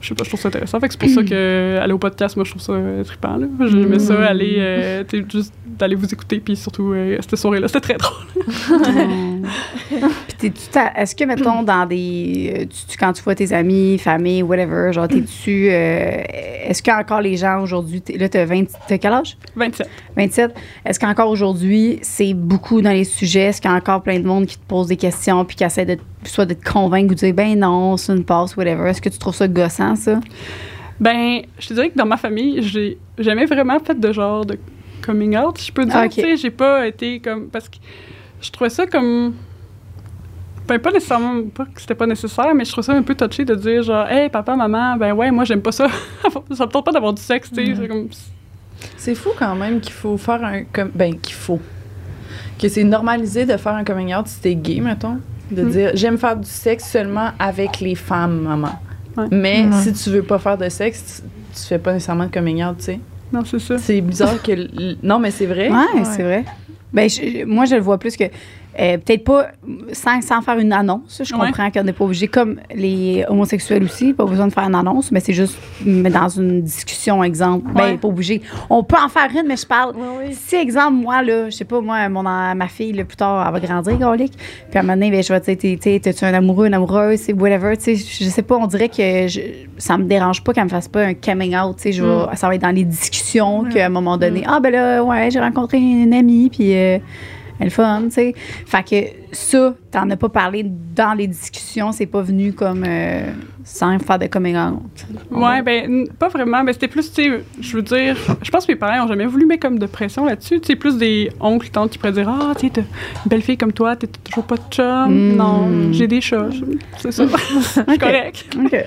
je sais pas, je trouve ça intéressant. Fait que c'est pour ça que aller au podcast, moi, je trouve ça euh, trippant, là. J'aimais ça, aller, euh, tu sais, juste d'aller vous écouter, puis surtout, euh, cette soirée-là, c'était très drôle. Puis t'es-tu ta- est-ce que, mettons, dans des. euh, tu- tu- quand tu vois tes amis, famille, whatever, genre, t'es-tu. euh, est-ce qu'encore les gens aujourd'hui. Là, t'as 20. T'as quel âge? 27. 27. Est-ce qu'encore aujourd'hui, c'est beaucoup dans les sujets? Est-ce qu'il y a encore plein de monde qui te pose des questions puis qui essaie de te- soit de te convaincre ou de dire, ben non, c'est une passe, whatever? Est-ce que tu trouves ça gossant, ça? Ben, je te dirais que dans ma famille, j'ai jamais vraiment fait de genre de coming out, je peux dire. Ah, ok. Tu sais, j'ai pas été comme. Parce que je trouvais ça comme. Ben, pas nécessairement. Pas que c'était pas nécessaire, mais je trouvais ça un peu touché de dire genre, hey, papa, maman, ben ouais, moi, j'aime pas ça. ça me tente pas d'avoir du sexe, tu sais. C'est comme. C'est fou quand même qu'il faut faire un. com- Ben, qu'il faut. Que c'est normalisé de faire un coming out si t'es gay, mettons. De Mm. dire j'aime faire du sexe seulement avec les femmes, maman. Ouais. Mais si tu veux pas faire de sexe, tu, tu fais pas nécessairement de coming out, tu sais. Non, c'est ça. C'est bizarre que. Non, mais c'est vrai. Ouais, c'est vrai. Ben, je- moi, je le vois plus que. Euh, Peut-être pas sans, sans faire une annonce. Je Ouais. comprends qu'on n'est pas obligé, comme les homosexuels aussi, pas besoin de faire une annonce, mais c'est juste mais dans une discussion, exemple. Ouais. Ben, pas obligé. On peut en faire une, mais je parle. Oui. Si, exemple, moi, là, je sais pas, moi, mon, ma fille, là, plus tard, elle va grandir, Gaulic. Puis à un moment donné, ben, je vais te dire, t'es- t'es- un amoureux, une amoureuse, whatever, tu sais. Je sais pas, on dirait que je, ça me dérange pas qu'elle me fasse pas un coming out, tu sais. je vais- Ça va être dans les discussions qu'à un moment donné, ah, ben là, ouais, j'ai rencontré une amie, puis euh, elle est fun, tu sais. Fait que ça, t'en as pas parlé dans les discussions, c'est pas venu comme. euh, sans faire de coming out. Ouais, ben, pas vraiment. Ben, c'était plus, tu sais, je veux dire, je pense que mes parents ont jamais voulu mettre comme de pression là-dessus. Tu sais, plus des oncles, tantes qui pourraient dire Ah, tu sais, t'as une belle fille comme toi, t'as toujours pas de chum. Mm. Non, j'ai des chats. C'est ça. C'est correct. OK.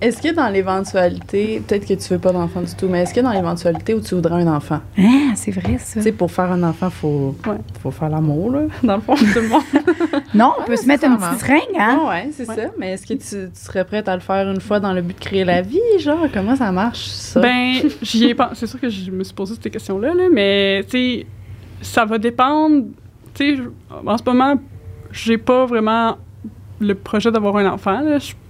Est-ce que dans l'éventualité, peut-être que tu veux pas d'enfant du tout, mais est-ce que dans l'éventualité où tu voudrais un enfant, Ah, c'est vrai, ça. tu sais, pour faire un enfant, faut, Ouais. faut faire l'amour, là, dans fond, tout le monde. Non, on peut se mettre une petite ringue, hein? Ah ouais, c'est Ouais. ça. Mais est-ce que tu, tu serais prête à le faire une fois dans le but de créer la vie, genre? Comment ça marche, ça? Ben, j'y ai pas. C'est sûr que je me suis posé ces questions-là, là, mais tu sais, ça va dépendre. Tu sais, en ce moment, j'ai pas vraiment le projet d'avoir un enfant.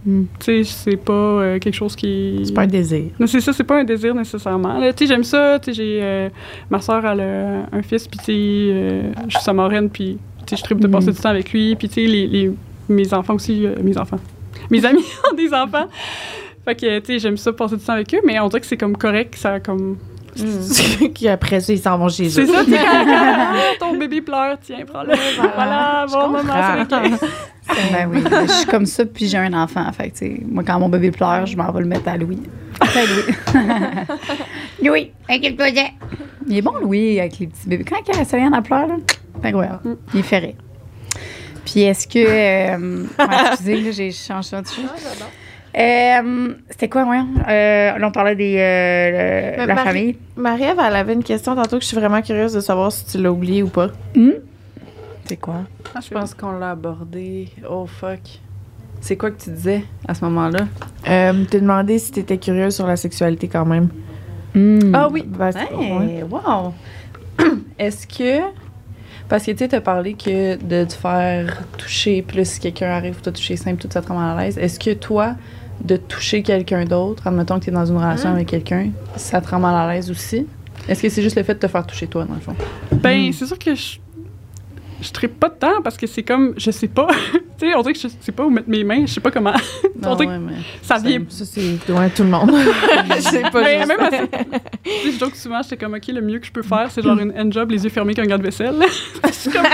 Mm. Tu sais, c'est pas euh, quelque chose qui. C'est pas un désir. Non, c'est ça, c'est pas un désir nécessairement. Tu sais, j'aime ça. Tu sais, j'ai. euh, ma soeur, elle a un fils, puis tu sais, euh, je suis sa marraine, puis je tripe de passer Mm. du temps avec lui, puis tu sais, les, les- mes enfants aussi, euh, mes enfants. Mes amis ont des enfants. Fait que, tu sais, j'aime ça passer du temps avec eux, mais on dirait que c'est comme correct, ça a comme. Qui après ça, ils s'en vont chez eux. C'est ça, tu sais, quand, quand, ton bébé pleure, tiens, prends-le. Voilà, Je bon moment, c'est. Ben oui, je suis comme ça, puis j'ai un enfant. Fait que, tu sais, moi, quand mon bébé pleure, je m'en vais le mettre à Louis. Tiens, Louis. Louis, inquiète-toi, viens. Il est bon, Louis, avec les petits bébés. Quand il Céline a pleure, là, c'est incroyable. Il est ferré. Puis est-ce que... euh, excusez, là, j'ai changé ça dessus. Euh, C'était quoi, voyons? Euh, là, on parlait des, euh, le- la Marie- famille. Marie-Ève, elle avait une question tantôt que je suis vraiment curieuse de savoir si tu l'as oublié ou pas. Hmm? C'est quoi? je pense qu'on l'a abordé. Oh, fuck. C'est quoi que tu disais à ce moment-là? Euh, t'as demandé si t'étais curieuse sur la sexualité quand même. Hmm. Ah oui. Parce que- ouais. Hey, wow! Est-ce que. Parce que tu sais, t'as parlé que de te faire toucher, plus si quelqu'un arrive pour te toucher simple, tout ça te rend mal à l'aise. Est-ce que toi, de toucher quelqu'un d'autre, admettons que t'es dans une relation avec quelqu'un, ça te rend mal à l'aise aussi? Est-ce que c'est juste le fait de te faire toucher toi, dans le fond? Ben, c'est sûr que je. Je tripe pas de temps parce que c'est comme. Je sais pas. tu sais, on dirait que je sais pas où mettre mes mains, je sais pas comment. on dirait ouais, mais. ça vient. Ça, c'est loin tout le monde. Je sais pas. Juste. même assez- Tu sais, je joke souvent, j'étais comme, OK, le mieux que je peux faire, c'est genre une hand job, les yeux fermés qu'un gars de vaisselle. Je suis comme.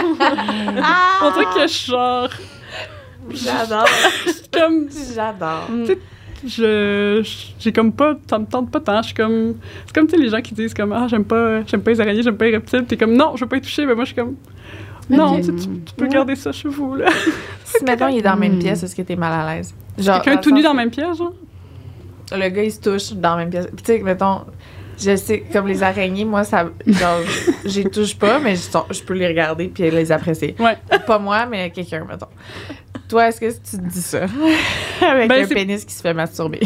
On dirait que je suis genre. J'adore. je suis comme. J'adore. Je. J'ai comme pas. Ça me tente pas tant. Je suis comme. C'est comme, tu sais, les gens qui disent comme, ah, j'aime pas, j'aime pas les araignées, j'aime pas les reptiles. T'es comme, non, je veux pas y toucher. Mais moi, je suis comme. Non, tu, sais, tu- tu peux garder ça chez vous, là. Si, mettons, il est dans la même Hmm. pièce, est-ce que t'es mal à l'aise? Quelqu'un tout le nu dans la même pièce, genre? que Le gars, il se touche dans la même pièce. Puis, tu sais, mettons, je sais, comme les araignées, moi, ça. Genre, j'y touche pas, mais je, peux les regarder puis les apprécier. Ouais. Pas moi, mais quelqu'un, mettons. Toi, est-ce que tu te dis ça? Avec Ben, un pénis qui se fait masturber.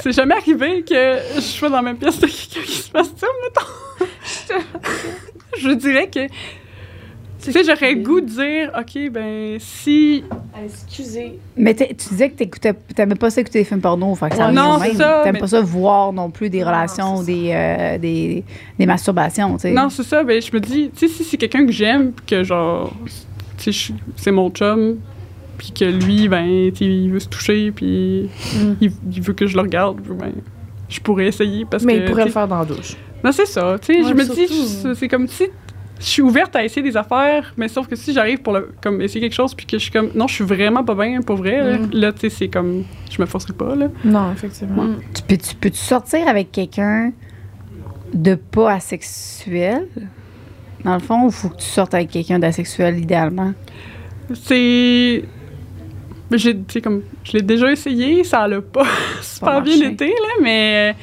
C'est jamais arrivé que je sois dans la même pièce de quelqu'un qui se masturbe, mettons. je dirais que. Tu sais, j'aurais le goût de dire, OK, ben, si. Excusez. Mais tu disais que t'écoutais- t'aimais pas ça écouter des films porno, fait que ça non, c'est ça, T'aimes mais- pas ça voir non plus des Non, relations ou c'est des, euh, des, des masturbations, tu sais. Non, c'est ça, ben, je me dis, tu sais, si c'est quelqu'un que j'aime, puis que genre. Tu sais, c'est mon chum, puis que lui, ben, tu sais, il veut se toucher, puis Mm. il, il veut que je le regarde, ben, je pourrais essayer parce Mais que. il pourrait le faire dans la douche. Non, c'est ça. Tu sais, Ouais, je me surtout, dis, c'est comme si je suis ouverte à essayer des affaires, mais sauf que si j'arrive pour le, comme essayer quelque chose puis que je suis comme non, je suis vraiment pas bien pour vrai, là, Mm. là, tu sais, c'est comme je me forcerai pas là. Non, effectivement. Tu peux, tu peux-tu sortir avec quelqu'un de pas asexuel? Dans le fond, ou faut que tu sortes avec quelqu'un d'asexuel idéalement? C'est mais j'ai tu comme je l'ai déjà essayé, ça l'a pas super bien été là, mais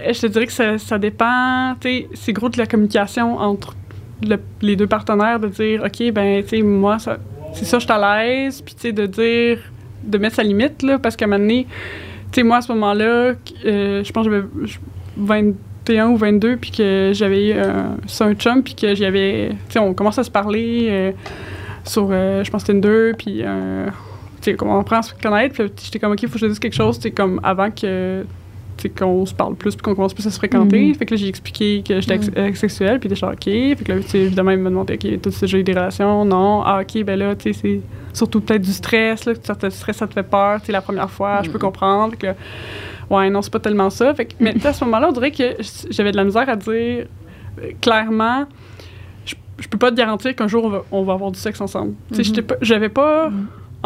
euh, je te dirais que ça, ça dépend, tu sais, c'est gros de la communication entre le- les deux partenaires de dire OK, ben tu sais moi c'est ça je suis à l'aise, puis tu sais de dire de mettre sa limite là parce qu'à un moment donné, tu sais moi à ce moment-là, euh, je pense que j'avais 21 ou 22 puis que j'avais eu un, chum puis que j'avais tu sais on commence à se parler euh, sur euh, je pense Tinder puis euh, tu sais comme on apprend à se connaître puis j'étais comme OK, il faut que je dise quelque chose, c'est comme avant que tu sais, qu'on se parle plus puis qu'on commence plus à se fréquenter. Mhm. Fait que là, j'ai expliqué que j'étais ex- asexuelle, puis genre, OK. Fait que là, tu sais, évidemment, il m'a demandé, OK, tu sais, j'ai eu des relations? Non. Ah, OK, ben là, tu sais, c'est surtout peut-être du stress, là, que le stress, ça te fait peur, tu sais, la première fois, je peux comprendre. Fait que, ouais, non, c'est pas tellement ça. Fait que, mais sais, à ce moment-là, on dirait que j'avais de la misère à dire euh, clairement, je, je peux pas te garantir qu'un jour, on va, on va avoir du sexe ensemble. Tu sais, j'avais pas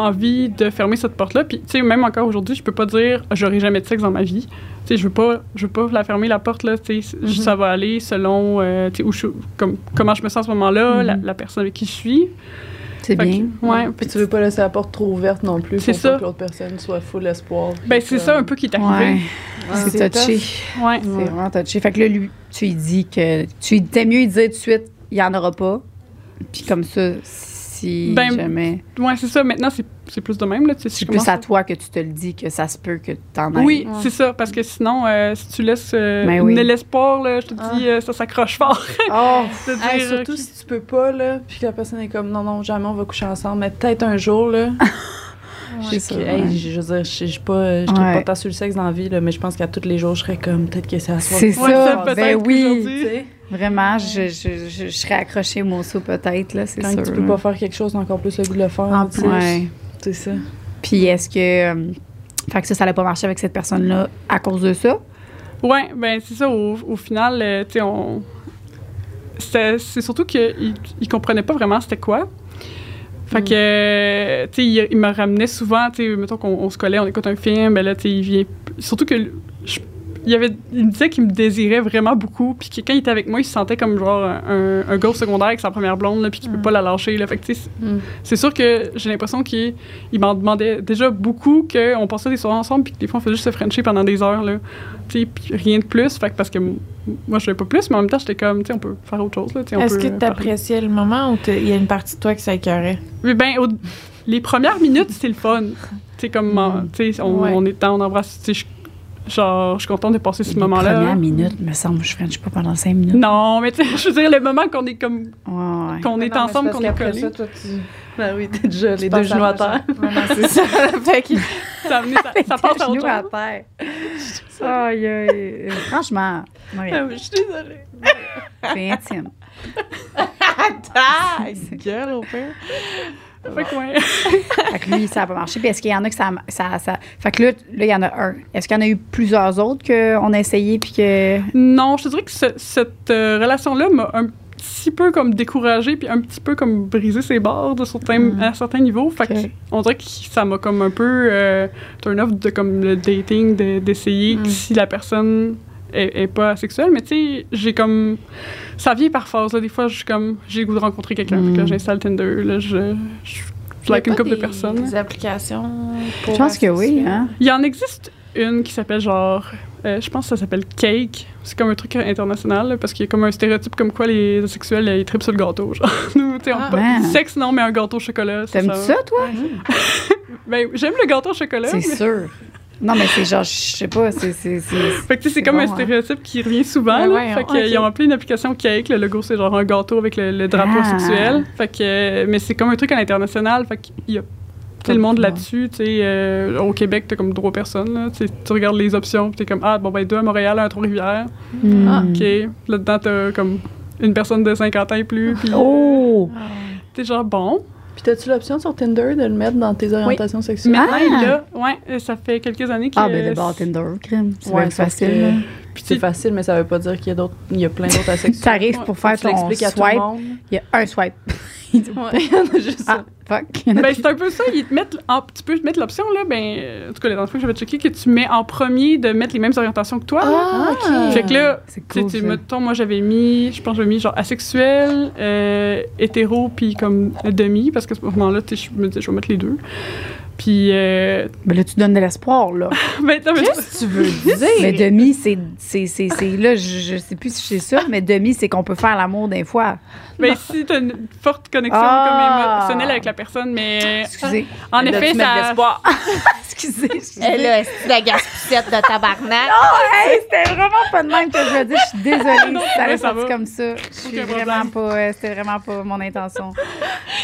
envie de fermer cette porte-là. Puis, tu sais, même encore aujourd'hui, je peux pas dire j'aurai jamais de sexe dans ma vie. Tu sais, je veux pas, je veux pas la fermer la porte là. Tu sais, Mm-hmm. ça va aller selon, euh, tu sais, où je, comme, comment je me sens à ce moment-là, la, la personne avec qui je suis. C'est Fait que, Mm-hmm. bien. ouais. Puis tu veux pas laisser la porte trop ouverte non plus C'est pour ça. que l'autre personne soit full espoir. Ben, c'est ça un peu qui est Ouais. arrivé. C'est c'est touché. Ouais. C'est vraiment touché. Fait que là, lui, tu lui dis que. Tu t'es mieux lui dire tout de suite, il n'y en aura pas. Puis comme ça, si Ben, jamais. Ouais, c'est ça. Maintenant, c'est c'est plus de même. Là, tu sais, si C'est plus à toi que tu te le dis que ça se peut que t'en ailles. Oui, c'est ça. Parce que sinon, euh, si tu laisses euh, Ben oui. une l'espoir, là, je te dis, euh, ça s'accroche fort. Oh! De dire, Hey, surtout si tu peux pas, là, puis que la personne est comme non, non, jamais on va coucher ensemble, mais peut-être un jour, là. C'est Je- ça, hey, ouais. je je veux dire, je je suis pas, je Ouais. pas tant sur le sexe dans la vie, là, mais je pense qu'à tous les jours, je serais comme peut-être que c'est à soi. C'est ça, ça, ben peut-être oui. Tu sais, Vraiment, je, je, je, je serais accrochée au ça peut-être, là, c'est quand sûr. tu peux pas faire quelque chose, t'as encore plus le goût de le faire. En. Ouais. C'est ça. Puis est-ce que. euh, fait que ça, ça n'allait pas marcher avec cette personne-là à cause de ça? Ouais, ben c'est ça. Au, au final, euh, tu sais, on. C'est c'est surtout qu'il il comprenait pas vraiment c'était quoi. Fait que, tu sais, il, me ramenait souvent, tu sais, mettons qu'on on se collait, on écoute un film, ben là, tu sais, il vient. Surtout que je- il, avait, il me disait qu'il me désirait vraiment beaucoup, puis que quand il était avec moi, il se sentait comme genre un, un gars secondaire avec sa première blonde, là, puis qu'il peut pas la lâcher, là. Fait que, Mm. c'est sûr que j'ai l'impression qu'il il m'en demandait déjà beaucoup, qu'on passait des soirées ensemble, puis que des fois, on faisait juste se frencher pendant des heures, là. Puis rien de plus, fait que parce que moi, je savais pas plus, mais en même temps, j'étais comme, tu sais, on peut faire autre chose, là, Est-ce que euh, tu appréciais le moment ou il y a une partie de toi qui s'écœurait? Mais ben, au- les premières minutes, c'est le fun. Tu sais, comme, on, on est temps, on embrasse, je- genre, je suis contente de passer ce moment-là. premières minutes, me semble, je ne pas pendant cinq minutes. Non, mais tu sais, je veux dire, le moment qu'on est comme, Ouais, ouais. qu'on est ensemble, qu'on est collés, ça, toi, tu. Ben oui, t'es déjà les deux genoux à terre. non, c'est ça. fait que ça, ça, ça passe à Genoux à terre. Aïe, aïe. Franchement, Ah je suis désolée. c'est intime. ta gueule au pire. Fait que, ouais. Fait que lui, ça n'a pas marché. Puis est-ce qu'il y en a que ça, ça, ça... Fait que là, là, il y en a un. Est-ce qu'il y en a eu plusieurs autres qu'on a essayé puis que... Non, je te dirais que ce- cette euh, relation-là m'a un petit peu comme découragée puis un petit peu comme brisé ses barres de certains, à certains niveaux. Fait que on dirait que ça m'a comme un peu euh, turn off de comme le dating, de- d'essayer Mm. si la personne est, est pas asexuelle. Mais tu sais, j'ai comme... Ça vient par phase. Là. Des fois, je suis comme... J'ai le goût de rencontrer quelqu'un. Mm. Là, j'installe Tinder. Là, je... je je like une couple de personnes. Des applications. pour Je pense que oui, hein? Il y en existe une qui s'appelle genre. euh, je pense que ça s'appelle Cake. C'est comme un truc international là, parce qu'il y a comme un stéréotype comme quoi les asexuels ils trippent sur le gâteau. Genre, nous, tu sais, on Ah. pas- Ouais. sexe non, mais un gâteau au chocolat. ça, T'aimes-tu ça, toi? Ben, j'aime le gâteau au chocolat. C'est mais- sûr. Non, mais c'est genre, je sais pas, c'est... Fait que c'est comme bon, un hein. stéréotype qui revient souvent. Là. ouais, fait que, ok. euh, ils ont appelé une application Cake. Le logo, c'est genre un gâteau avec le, le drapeau Ah. sexuel. Fait que, mais c'est comme un truc à l'international. Fait qu'il y a sais, le monde là-dessus, tu sais, euh, au Québec, t'as comme trois personnes, là. Tu regardes les options, puis t'es comme, ah, bon, ben, deux à Montréal, un à Trois-Rivières. Hmm. Ah, OK. Là-dedans, t'as comme une personne de 50 ans et plus, puis Oh! t'es genre, bon. Puis t'as-tu l'option sur Tinder de le mettre dans tes orientations sexuelles? Maintenant, Ah! il l'a. Ouais, euh, ça fait quelques années que... Ah, ben d'abord Tinder, crime. C'est Ouais, facile. Puis C'est facile, mais ça veut pas dire qu'il y a d'autres, il y a plein d'autres asexuels. T'arrives pour faire tu ton l'expliques à tout le swipe, monde. il y a un swipe. Ouais, il y en a juste Ah, fuck. Ben, c'est un peu ça. Ils te mettent en- tu peux mettre l'option, là, ben, en tout cas, les dernières fois que j'avais checké, que tu mets en premier de mettre les mêmes orientations que toi. là. Ah, ok. Fait que là, C'est tu sais, cool. tu- mettons, moi, j'avais mis, je pense, que j'avais mis genre asexuel, euh, hétéro, puis comme demi, parce que à ce moment-là, tu sais, je me disais, je vais mettre les deux. Puis, euh, Mais là, tu donnes de l'espoir, là. ben, non, mais tu- Qu'est-ce que tu veux dire? Mais demi, c'est. c'est, c'est, c'est- là, je, je sais plus si c'est ça, mais demi, c'est qu'on peut faire l'amour des fois. Ben, si t'as une forte connexion Ah! comme émotionnelle avec la personne, mais Excusez. en effet, tu ça. Excusez. excusez. Elle a la gaspoussette de tabarnak. Hey, c'était vraiment pas de même que je veux dire. Je suis désolée Non, si ça mais allait ça sorti va. comme ça. Je suis vraiment problème. pas. euh, C'était vraiment pas mon intention.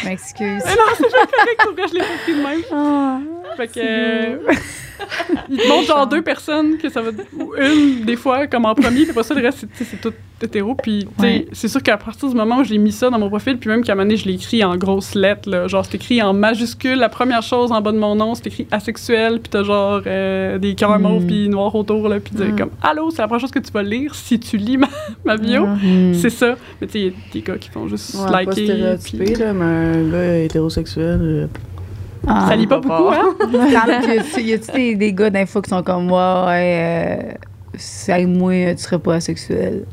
Je m'excuse. Non, c'est juste correct pour que je l'ai pas pris de même. Ah. Fait que. euh, il te montre genre deux personnes que ça va. Ou une, des fois, comme en premier, puis après ça, le reste, c'est- tout hétéro. Puis, Ouais. c'est sûr qu'à partir du moment où j'ai mis ça dans mon profil, puis même qu'à un moment donné, je l'ai écrit en grosses lettres, là, genre, c'est écrit en majuscule. La première chose en bas de mon nom, c'est écrit asexuel, puis t'as genre euh, des cœurs Mm. mauves, puis noirs autour, là, puis Mm. comme Allô, c'est la première chose que tu vas lire si tu lis ma, ma bio. Hmm. C'est ça. Mais tu sais, il y a des gars qui font juste Ouais, liker. puis- là, mais un gars hétérosexuel. euh, Ah. Ça lit pas beaucoup, hein? Quand- y a-tu des, des gars d'info qui sont comme moi, ouais, euh, c'est avec moi, tu serais pas asexuel?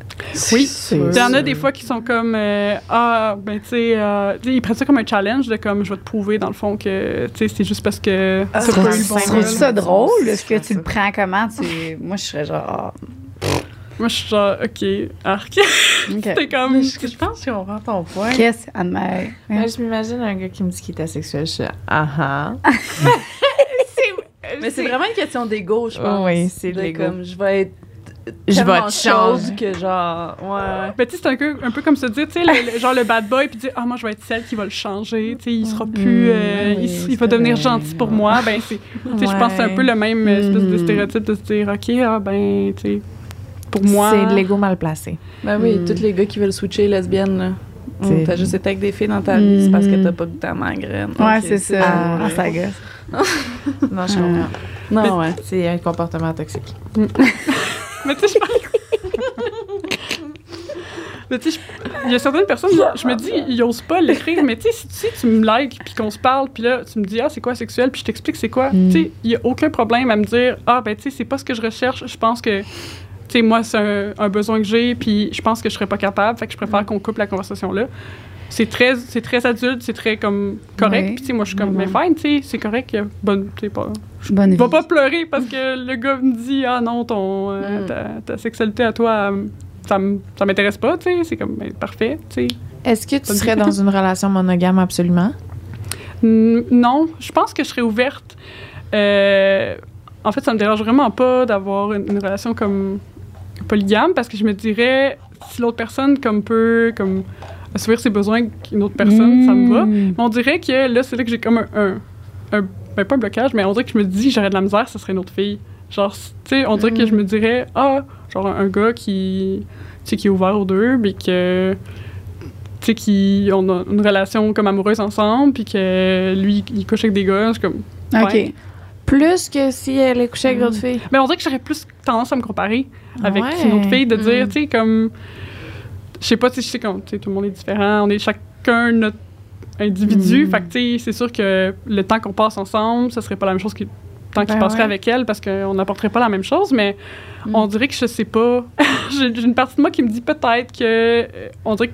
Oui. C'est Il y en a des fois qui sont comme euh, ah ben tu sais euh, ils prennent ça comme un challenge de comme je vais te prouver dans le fond que tu sais c'est juste parce que Ah, c'est pas trouves ça drôle? Est-ce que tu le ça. prends comment? Tu... Moi, je serais genre. Moi je suis genre ok arc. ok. C'était comme Mais je, je pense qu'on comprend ton point. Qu'est-ce, Anne-Mère? Moi, je m'imagine un gars qui me dit qu'il est asexuel. Je suis ah ah. Mais c'est vraiment une question d'ego, je pense. Oui, c'est de comme, je vais être Je vais te chose que genre, ouais. Ben, tu sais, c'est un peu, un peu comme se dire, tu sais, le- le- genre le bad boy, puis dire, ah, moi, je vais être celle qui va le changer, tu sais, il sera plus, euh, oui, il, va devenir vrai. gentil pour moi. Ben, c'est, tu sais, je pense que c'est un peu le même euh, espèce de stéréotype de se dire, ok, ah, ben, tu sais, pour moi. C'est de l'ego mal placé. Ben oui, Mm. tous les gars qui veulent switcher lesbiennes, là. Mm, T'as juste été avec des filles dans ta vie, c'est parce que Mhm. t'as pas goûté à ma graine. Ouais, c'est ça. Ah, Ah, ça gosse. Non, je comprends. Non, ouais. C'est un comportement toxique. Mais tu sais, je Mais tu sais, je- il y a certaines personnes, je me dis, ils osent pas l'écrire, mais tu sais, si, si tu me likes, puis qu'on se parle, puis là, tu me dis, ah, c'est quoi sexuel, puis je t'explique c'est quoi, Mm. tu sais, il y a aucun problème à me dire, ah, ben, tu sais, c'est pas ce que je recherche, je pense que, tu sais, moi, c'est un, un besoin que j'ai, puis je pense que je serais pas capable, fait que je préfère qu'on coupe la conversation là. C'est très, c'est très adulte, c'est très comme correct, Oui, puis tu sais, moi, je suis comme, mais fine, tu sais, c'est correct, bonne, tu sais, pas. Bonne vie. Va pas pleurer parce que le gars me dit ah non ton euh, Mm. ta, ta sexualité à toi euh, ça ça m'intéresse pas tu sais c'est comme ben, parfait tu sais Est-ce que tu serais dans une relation monogame absolument? Non je pense que je serais ouverte Euh, en fait ça me dérange vraiment pas d'avoir une, une relation comme polygame parce que je me dirais si l'autre personne comme peut comme assouvir ses besoins qu'une autre personne ça me va Mm. Mais on dirait que là, c'est là que j'ai comme un, un, un- ben, pas un blocage, mais on dirait que je me dis, j'aurais de la misère, ce serait une autre fille. Genre, tu sais, on dirait que je me dirais, ah, genre un, un gars qui, tu sais, qui est ouvert aux deux, puis que, tu sais, qui, on a une relation comme amoureuse ensemble, puis que lui, il couche avec des gars, je suis comme, OK. Plus que si elle est couchée avec d'autres filles. mais on dirait que j'aurais plus tendance à me comparer avec Ouais. une autre fille, de dire, Mm. tu sais, comme. Je sais pas, sais, je sais comme, tu sais, tout le monde est différent, on est chacun notre individu. Mm. Fait que, tu sais, c'est sûr que le temps qu'on passe ensemble, ça serait pas la même chose que le temps qu'il Ben passerait ouais. avec elle parce qu'on n'apporterait pas la même chose, mais Mm. on dirait que je sais pas. J'ai une partie de moi qui me dit peut-être que. euh, on dirait que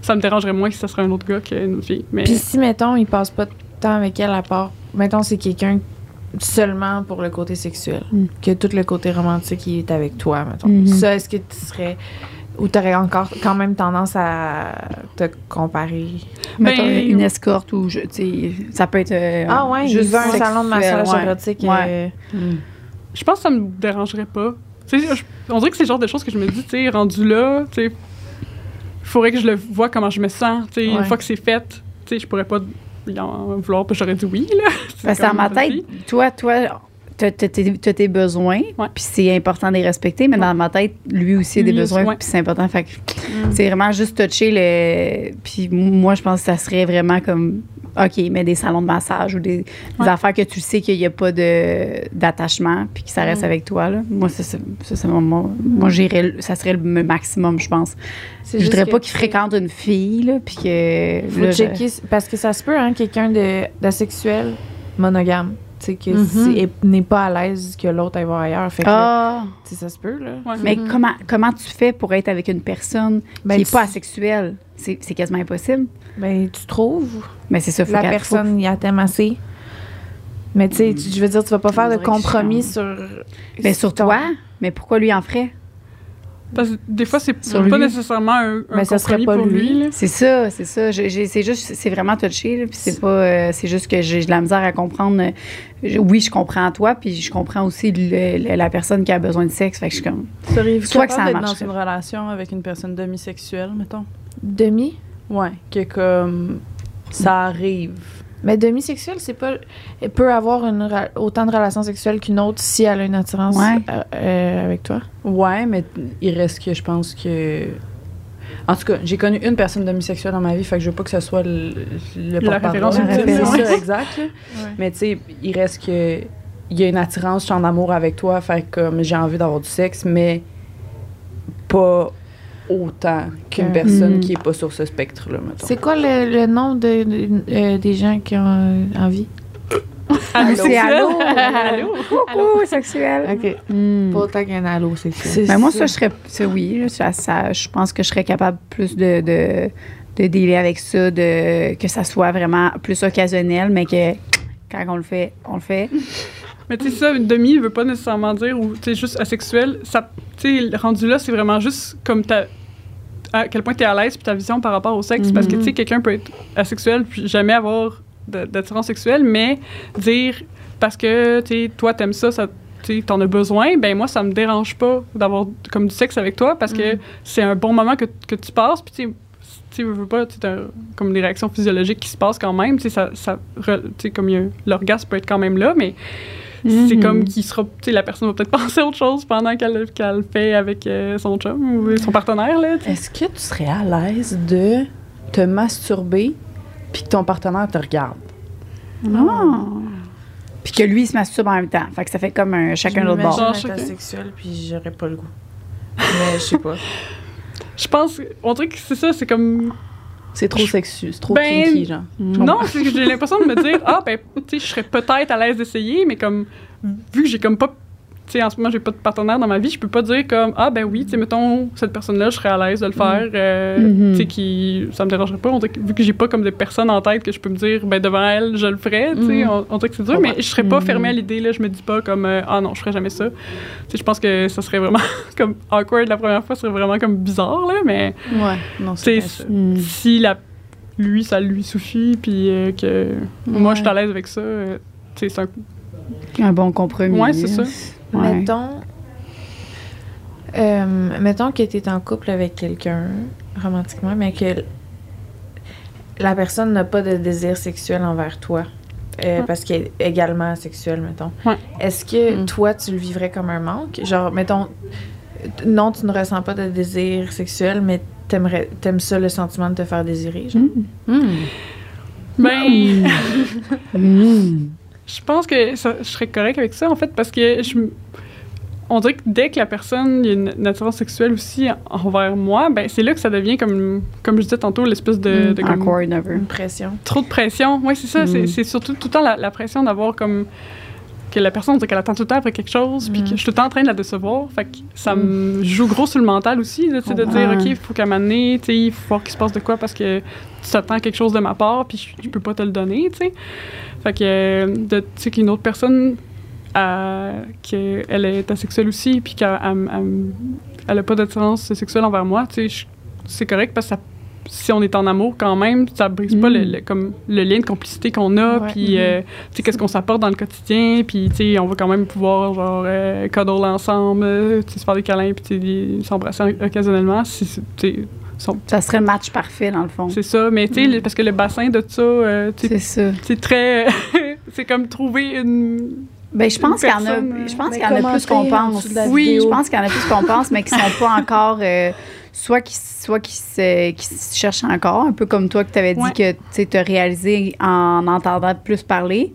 ça me dérangerait moins que ce serait un autre gars qu'une autre fille. Mais. Puis si, mettons, il passe pas de temps avec elle à part. Mettons, c'est quelqu'un seulement pour le côté sexuel. Mm. Que tout le côté romantique, il est avec toi, mettons. Mhm. Ça, est-ce que tu serais. Ou t'aurais encore quand même tendance à te comparer? Mettons Ben- une escorte ou je, tu sais, ça peut être. euh, Ah ouais, juste un sexuel, salon de massage ouais. érotique. Ouais. euh, Mm. Je pense que ça me dérangerait pas. Tu sais, je- on dirait que c'est le genre de choses que je me dis, tu sais, rendu là, tu sais, il faudrait que je le vois comment je me sens. Tu sais, Ouais. une fois que c'est fait, tu sais, je pourrais pas en vouloir, puis j'aurais dit oui, là. Parce que dans ma tête, toi, toi, t'as t'as tes besoins, Ouais. puis c'est important de les respecter, mais dans ma tête, lui aussi a des Lui, besoins, ouais. puis c'est important. Fait que c'est vraiment juste toucher le. Puis moi, je pense que ça serait vraiment comme. OK, mais des salons de massage ou des, des Ouais. affaires que tu sais qu'il n'y a pas de d'attachement puis que ça reste avec toi. Là. Moi, ça, c'est- ça, mon- moi, j'irais, ça serait le maximum, je pense. c'est Je voudrais pas qu'il fréquente une fille, là, puis que. Faut là, je- checker, parce que ça se peut, hein, quelqu'un d'asexuel monogame. Tu sais, que c'est- n'est pas à l'aise que l'autre aille voir ailleurs. Fait que, Ah! ça se peut, là. Ouais. Mais Mhm. comment, comment tu fais pour être avec une personne Ben, qui n'est pas asexuelle? C'est, c'est quasiment impossible. Ben, tu trouves Mais c'est ça, faut la personne y a t'aime assez. Mais tu sais, tu- je veux dire, tu vas pas faire de compromis sur. faut- Ben, sur ton- toi, mais pourquoi lui en ferait? Parce que des fois, c'est pas lui. nécessairement un, un Mais ça serait compromis pas pour lui. C'est ça, c'est ça. C'est juste, c'est vraiment touché, là, puis c'est pas, euh, c'est juste que j'ai de la misère à comprendre. euh, je- oui, je comprends toi, puis je comprends aussi le- le- la personne qui a besoin de sexe. Fait que je suis comme, Seriez-vous Soit que ça capable d'être dans une relation avec une personne demisexuelle, mettons? Demi? Ouais, que comme ça arrive. Mais demisexuelle, c'est pas. Elle peut avoir une, ra- autant de relations sexuelles qu'une autre si elle a une attirance Ouais. euh, euh, avec toi. Ouais, mais il reste que je pense que. En tout cas, j'ai connu une personne demisexuelle dans ma vie, fait que je veux pas que ce soit le, le La référence C'est ça, exact. Mais tu sais, il reste que. Il y a une attirance, je suis en amour avec toi, fait que comme j'ai envie d'avoir du sexe, mais pas autant qu'une personne qui est pas sur ce spectre-là. C'est quoi le, le nom de, de- euh, des gens qui ont euh, envie? Allô, C'est allô? Allô? Coucou, sexuel. OK. Hmm. Pas autant qu'un halo, c'est ça. C'est Ben moi, ça, je serais. ça, oui, là, ça, ça- je pense que je serais capable plus de, de, de dealer avec ça, de, que ça soit vraiment plus occasionnel, mais que quand on le fait, on le fait. Mais tu sais, ça, une demi veut pas nécessairement dire ou tu sais, juste asexuel. Ça, tu sais, rendu là, c'est vraiment juste comme ta. À quel point tu es à l'aise puis ta vision par rapport au sexe. Parce que tu sais, quelqu'un peut être asexuel puis jamais avoir d'attirance sexuelle, mais dire parce que tu sais, toi, t'aimes ça, ça tu sais, t'en as besoin, ben moi, ça me dérange pas d'avoir comme du sexe avec toi parce que c'est un bon moment que, que tu passes. Puis tu sais, tu veux, pas, tu comme des réactions physiologiques qui se passent quand même. Tu sais, ça, ça, comme il l'orgasme peut être quand même là, mais c'est Mhm. comme qu'il sera, tu sais, la personne va peut-être penser à autre chose pendant qu'elle qu'elle le fait avec euh, son chum ou son partenaire, là. Est-ce que tu serais à l'aise de te masturber puis que ton partenaire te regarde? Ah. Puis que lui, il se masturbe en même temps. Fait que ça fait comme un chacun l'autre bord. Je chacun. sexuelle, puis j'aurais pas le goût. Mais je sais pas. Je pense, on dirait que c'est ça, c'est comme. C'est trop sexu, c'est trop Ben, kinky, genre. Non, c'est que j'ai l'impression de me dire, ah, ben, tu sais, je serais peut-être à l'aise d'essayer, mais comme, vu que j'ai comme pas. Sais, en ce moment, j'ai pas de partenaire dans ma vie, je peux pas dire comme, ah, ben oui, tu sais, mettons, cette personne-là, je serais à l'aise de le faire, euh, Mhm. tu sais, qui. Ça me dérangerait pas. On vu que j'ai pas comme des personnes en tête que je peux me dire, ben, devant elle, je le ferais, tu sais, Mhm. on, on dirait que c'est dur, mais je serais pas fermée à l'idée, là, je me dis pas comme, euh, ah non, je ferais jamais ça. Tu sais, je pense que ça serait vraiment, comme, awkward la première fois, ce serait vraiment comme bizarre, là, mais. Ouais, non, c'est ça. Si la, lui, ça lui suffit, puis euh, que moi, je suis à l'aise avec ça, tu sais, c'est un... Un bon compromis. Ouais, c'est ça. Ouais. Mettons, euh, mettons que tu es en couple avec quelqu'un, romantiquement, mais que la personne n'a pas de désir sexuel envers toi. euh, Ouais. Parce qu'elle est également asexuelle, mettons. Ouais. Est-ce que Mm. toi, tu le vivrais comme un manque? Genre, mettons, non, tu ne ressens pas de désir sexuel, mais t'aimerais, t'aimes ça, le sentiment de te faire désirer, genre? Hmm. Ben, Hmm. je pense que ça- je serais correct avec ça, en fait, parce que je... On dirait que dès que la personne, il y a une, une attirance sexuelle aussi envers moi, ben c'est là que ça devient comme, comme je disais tantôt, l'espèce de, de comme-. Une pression. trop de pression. Oui, c'est ça. Mm. c'est- surtout tout le temps la, la pression d'avoir comme que la personne, on dirait qu'elle attend tout le temps après quelque chose, puis que je suis tout le temps en train de la décevoir. Fait que ça me joue gros sur le mental aussi, là, de dire. OK, il faut qu'à m'amener, tu sais, il faut voir qu'il se passe de quoi parce que tu t'attends quelque chose de ma part, puis je, je peux pas te le donner, tu sais. Fait que, euh, de- tu sais, qu'une autre personne, qu'elle est asexuelle aussi, puis qu'elle elle- elle- elle a pas d'attirance sexuelle envers moi, tu sais, c'est correct parce que ça si on est en amour quand même, ça brise pas Mm. le, le- comme le lien de complicité qu'on a, puis euh, tu sais qu'est-ce qu'on s'apporte dans le quotidien, puis tu sais on va quand même pouvoir genre euh, cuddle ensemble, euh, tu sais, se faire des câlins, puis s'embrasser occasionnellement, si tu sais, Ça serait le match parfait, dans le fond. c'est ça, mais tu sais le- parce que le bassin de ça, euh, c'est très, c'est comme trouver une Ben, je pense qu'il y en a, je pense Mais qu'il y en a plus qu'on pense. Oui, je pense qu'il y en a plus qu'on pense, mais qui sont pas encore, euh, soit qui, soit qui se, qui se cherchent encore, un peu comme toi que tu avais dit que tu as réalisé en entendant plus parler.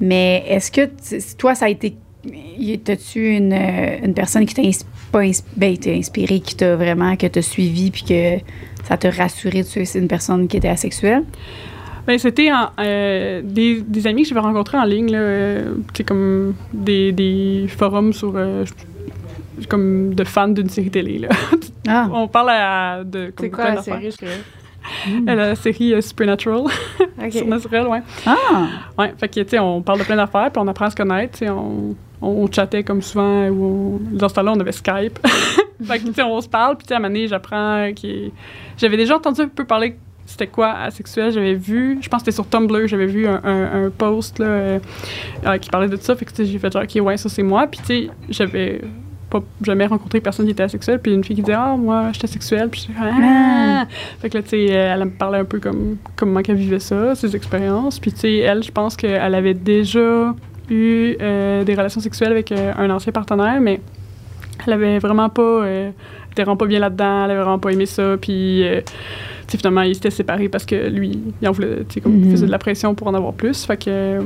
Mais est-ce que tu- toi, ça a été, t'as-tu une, euh, une personne qui t'a ins- pas ins- ben, inspiré, qui t'a vraiment, que t'a suivi, puis que ça t'a rassuré de que c'est une personne qui était asexuelle? Ben, c'était en, euh, des, des amis que j'avais rencontrés en ligne, là, euh, tu sais, comme des, des forums sur. euh, comme de fans d'une série télé. Là. Ah, On parle à, de. C'est quoi la série? Euh, La série euh, Supernatural, sur Naturel, ouais. ah, Ouais, fait que, tu sais, on parle de plein d'affaires, puis on apprend à se connaître, tu sais, on, on chattait comme souvent, ou on- dans ce temps-là, on avait Skype. fait que, tu sais, on se parle, puis, tu sais, à un moment donné, j'apprends qu'il... J'avais déjà entendu un peu parler c'était quoi asexuel, j'avais vu, je pense que c'était sur Tumblr, j'avais vu un, un- un post, là, euh, euh, qui parlait de ça, fait que, j'ai fait genre, OK, ouais, ça, c'est moi, puis, tu sais, j'avais pas jamais rencontré personne qui était asexuel, puis une fille qui disait, ah, moi, j'étais asexuelle, puis j'étais ah! Fait que là, tu sais, euh, elle me parlait un peu comme comment qu'elle vivait ça, ses expériences. Puis, tu sais, elle, je pense qu'elle avait déjà eu euh, des relations sexuelles avec un ancien partenaire, mais elle avait vraiment pas. Elle était vraiment pas bien là-dedans, elle avait vraiment pas aimé ça. Puis, euh, tu sais, finalement, ils s'étaient séparés parce que lui, il en voulait, comme, Mhm. faisait de la pression pour en avoir plus. Fait que,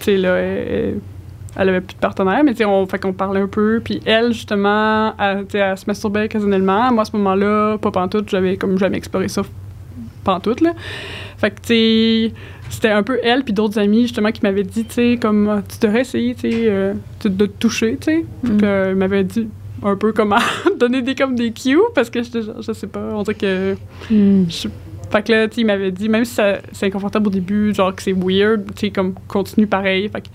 tu là, elle, elle avait plus de partenaire, mais tu on, fait qu'on parlait un peu. Puis elle, justement, elle, se masturbait occasionnellement. Moi, à ce moment-là, pas pantoute, j'avais comme jamais exploré ça pantoute, là. Fait que, tu c'était un peu elle puis d'autres amis, justement, qui m'avaient dit, tu sais, comme, ah, tu devrais essayer, tu sais, euh, de te toucher, tu sais. Que, ils m'avaient dit un peu comment donner des, comme des cues, parce que genre, je sais pas, on dirait que... je- fait que là, tu il m'avait dit, même si ça- c'est inconfortable au début, genre que c'est weird, tu sais, comme continue pareil. Fait que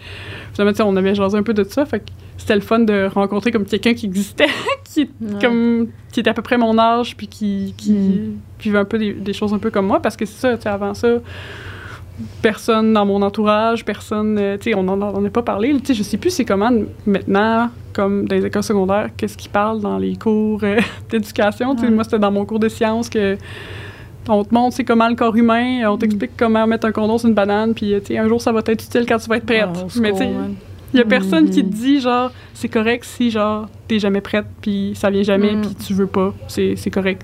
finalement, tu sais, on avait jasé un peu de ça. Fait que c'était le fun de rencontrer comme quelqu'un qui existait, qui, comme, qui était à peu près mon âge, puis qui, qui vivait un peu des, des choses un peu comme moi. Parce que c'est ça, tu sais, avant ça, personne dans mon entourage, personne, euh, tu sais, on n'en en a pas parlé. Tu sais, je sais plus c'est comment maintenant, comme dans les écoles secondaires, qu'est-ce qu'ils parlent dans les cours euh, d'éducation? Moi, c'était dans mon cours de sciences que on te montre c'est comment le corps humain, on t'explique comment mettre un condom sur une banane, puis euh, un jour ça va être utile quand tu vas être prête. Ah, Mais tu il y a personne qui te Mhm. dit genre c'est correct si genre t'es jamais prête puis ça vient jamais Mhm. puis tu veux pas, c'est correct.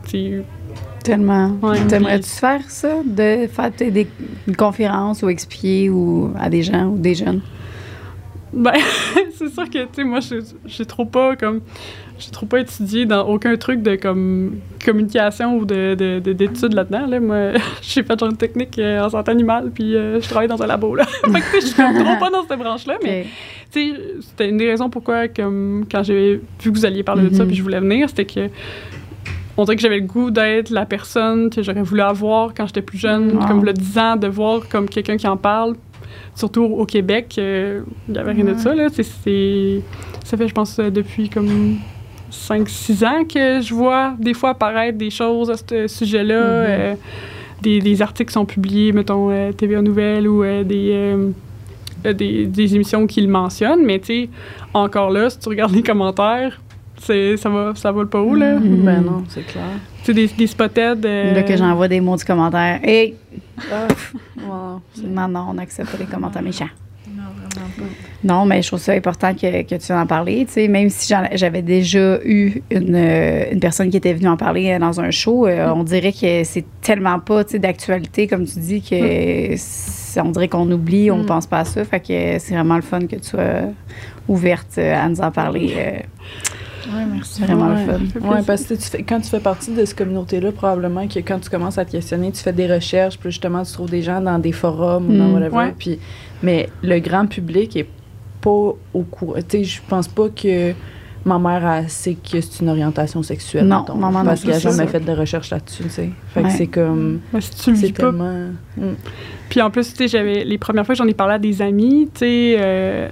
Tellement. Ouais. T'aimerais-tu faire ça, de faire des une conférence ou expliquer ou à des gens ou des jeunes? Ben, c'est sûr que, tu sais, moi, je- j'ai trop pas, comme, j'ai trop pas étudié dans aucun truc de, comme, communication ou de, de- de- d'études là-dedans, là. Moi, j'ai fait genre une technique euh, en santé animale, puis euh, je travaille dans un labo, là. fait que, tu sais, je suis trop pas dans cette branche-là, mais, tu sais, c'était une des raisons pourquoi, comme, quand j'ai vu que vous alliez parler de ça, Mhm. puis je voulais venir, c'était que, on dirait que j'avais le goût d'être la personne que j'aurais voulu avoir quand j'étais plus jeune, Wow. comme le 10 ans, de voir comme quelqu'un qui en parle, surtout au Québec, euh, il n'y avait rien de ça. Là. Ça fait, je pense, euh, depuis comme 5-6 ans que je vois des fois apparaître des choses à ce sujet-là. euh, des, des articles sont publiés, mettons, euh, TVA Nouvelles ou euh, des, des, des émissions qui le mentionnent. Mais tu sais, encore là, si tu regardes les commentaires, ça, va, ça va le pas haut, là? Mhm. Ben non, c'est clair. Tu sais, des, des spotheads. euh, Là que j'envoie des mots du commentaire. Hey! Ah, wow. Non, non, on n'accepte pas les commentaires méchants. Non, mais je trouve ça important que, que tu en parler. Tu sais, même si j'en- j'avais déjà eu une, euh, une personne qui était venue en parler euh, dans un show, euh, on dirait que c'est tellement pas tu sais, d'actualité, comme tu dis, que on dirait qu'on oublie, on Mm. pense pas à ça. Fait que c'est vraiment le fun que tu sois ouverte à nous en parler. euh, Ouais, merci. C'est vraiment ouais. le fun. Ouais, parce que tu fais, quand tu fais partie de cette communauté-là, probablement que quand tu commences à te questionner, tu fais des recherches, puis justement, tu trouves des gens dans des forums ou dans Mm. whatever. Ouais. Puis, mais le grand public est pas au courant. Tu sais, je pense pas que ma mère a sait que c'est une orientation sexuelle. Non, mettons, maman non Parce qu'elle a c'est jamais fait de recherche là-dessus, tu sais. Fait Ouais. que c'est comme. ben, si tu le C'est vis pas. tellement. Mm. Puis en plus, tu sais, j'avais les premières fois que j'en ai parlé à des amis, tu sais, euh,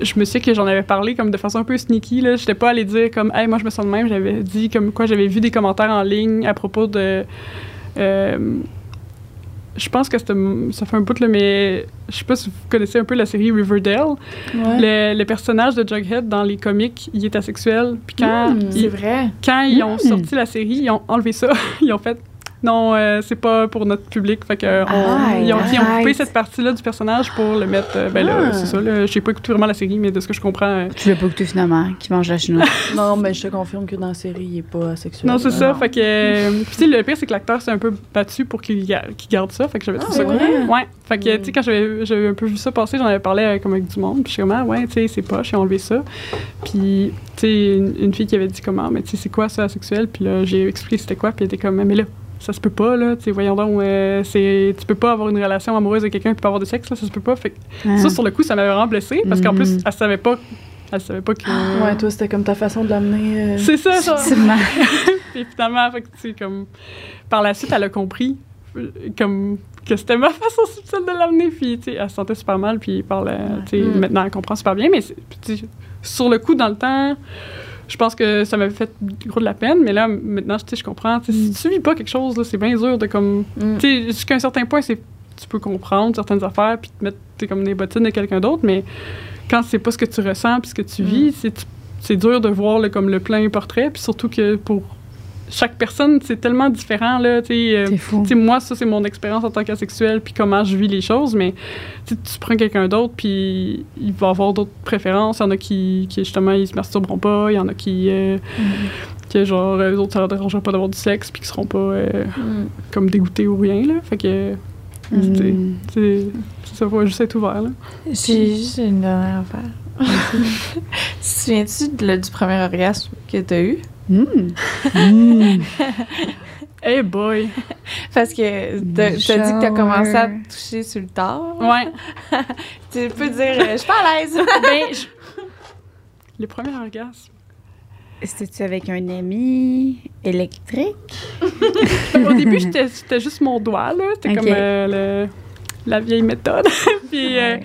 je me sais que j'en avais parlé comme de façon un peu sneaky là. J'étais pas allée dire comme, hey, moi je me sens de même. J'avais dit comme quoi j'avais vu des commentaires en ligne à propos de. euh, je pense que ça fait un bout là, mais je sais pas si vous connaissez un peu la série Riverdale. Le, le personnage de Jughead dans les comics, il est asexuel. Puis quand, Mm, il- C'est vrai. quand ils ont Mm. sorti la série, ils ont enlevé ça. ils ont fait non, euh, c'est pas pour notre public. Fait que euh, on- Arrête, ils, ont, ils ont coupé cette partie-là du personnage pour le mettre. euh, ben là, Ah. c'est ça. Là, j'ai pas écouté vraiment la série, mais de ce que je comprends. euh, Tu l'as pas écouté finalement, qui mange la chinoise. Non, mais je te confirme que dans la série, il est pas asexuel. non, c'est ça. Non. Fait que. euh, puis, tu sais, le pire, c'est que l'acteur s'est un peu battu pour qu'il ga- qu'il garde ça. Fait que j'avais Ah, trouvé ça c'est cool. vrai? Ouais. Fait que, tu sais, quand j'avais j'avais un peu vu ça passer, j'en avais parlé comme avec du monde. Puis je suis comme, ah, ouais, tu sais, c'est pas, j'ai enlevé ça. Puis, tu sais, une, une fille qui avait dit comment, mais tu sais, c'est quoi ça, asexuel? Puis là, j'ai expliqué c'était quoi. Puis elle était comme, mais là, ça se peut pas, là. Tu voyons donc, euh, c'est, tu peux pas avoir une relation amoureuse avec quelqu'un et pas avoir de sexe, là, ça se peut pas. Fait que Ah. ça, sur le coup, ça m'avait vraiment blessée parce qu'en plus, Mhm. elle savait pas. Elle savait pas que. Ouais, toi, c'était comme ta façon de l'amener. euh, C'est ça. Subtilement. Puis finalement, fait que, tu sais, comme, par la suite, elle a compris euh, comme, que c'était ma façon subtile de l'amener. Puis, tu sais, elle se sentait super mal. Puis, par la, tu sais, Mm. maintenant, elle comprend super bien. Mais, tu sais, sur le coup, dans le temps, je pense que ça m'avait fait gros de la peine. Mais là, maintenant, je comprends. Si tu vis pas quelque chose, c'est bien dur de comme. Mm. Jusqu'à un certain point, c'est tu peux comprendre certaines affaires puis te mettre comme des bottines de quelqu'un d'autre, mais quand c'est pas ce que tu ressens puis ce que tu Mm. vis, c'est c'est dur de voir le, comme le plein portrait, puis surtout que pour chaque personne, c'est tellement différent là, tu euh, C'est fou. tu moi, ça, c'est mon expérience en tant qu'asexuel, puis comment je vis les choses, mais tu tu prends quelqu'un d'autre, puis il va avoir d'autres préférences. Il y en a qui, qui, justement, ils se masturberont pas. Il y en a qui, euh, que, genre, eux autres, ça leur dérangera pas d'avoir du sexe, puis qui seront pas euh, Mm. comme dégoûtés ou rien, là. Fait que, Mm. c'est- ça va juste être ouvert, là. J'ai juste une dernière affaire. te souviens-tu de- le- du premier orgasme que t'as eu? Hmm. Hey boy. Parce que t'as dit que t'as commencé à te toucher sur le tard. Ouais. Tu peux dire, euh, je suis pas à l'aise. ben, je- le premier orgasme. C'était-tu avec un ami électrique? Au début, j'étais c'était juste mon doigt, là. C'était comme euh, le- la vieille méthode. Puis, euh,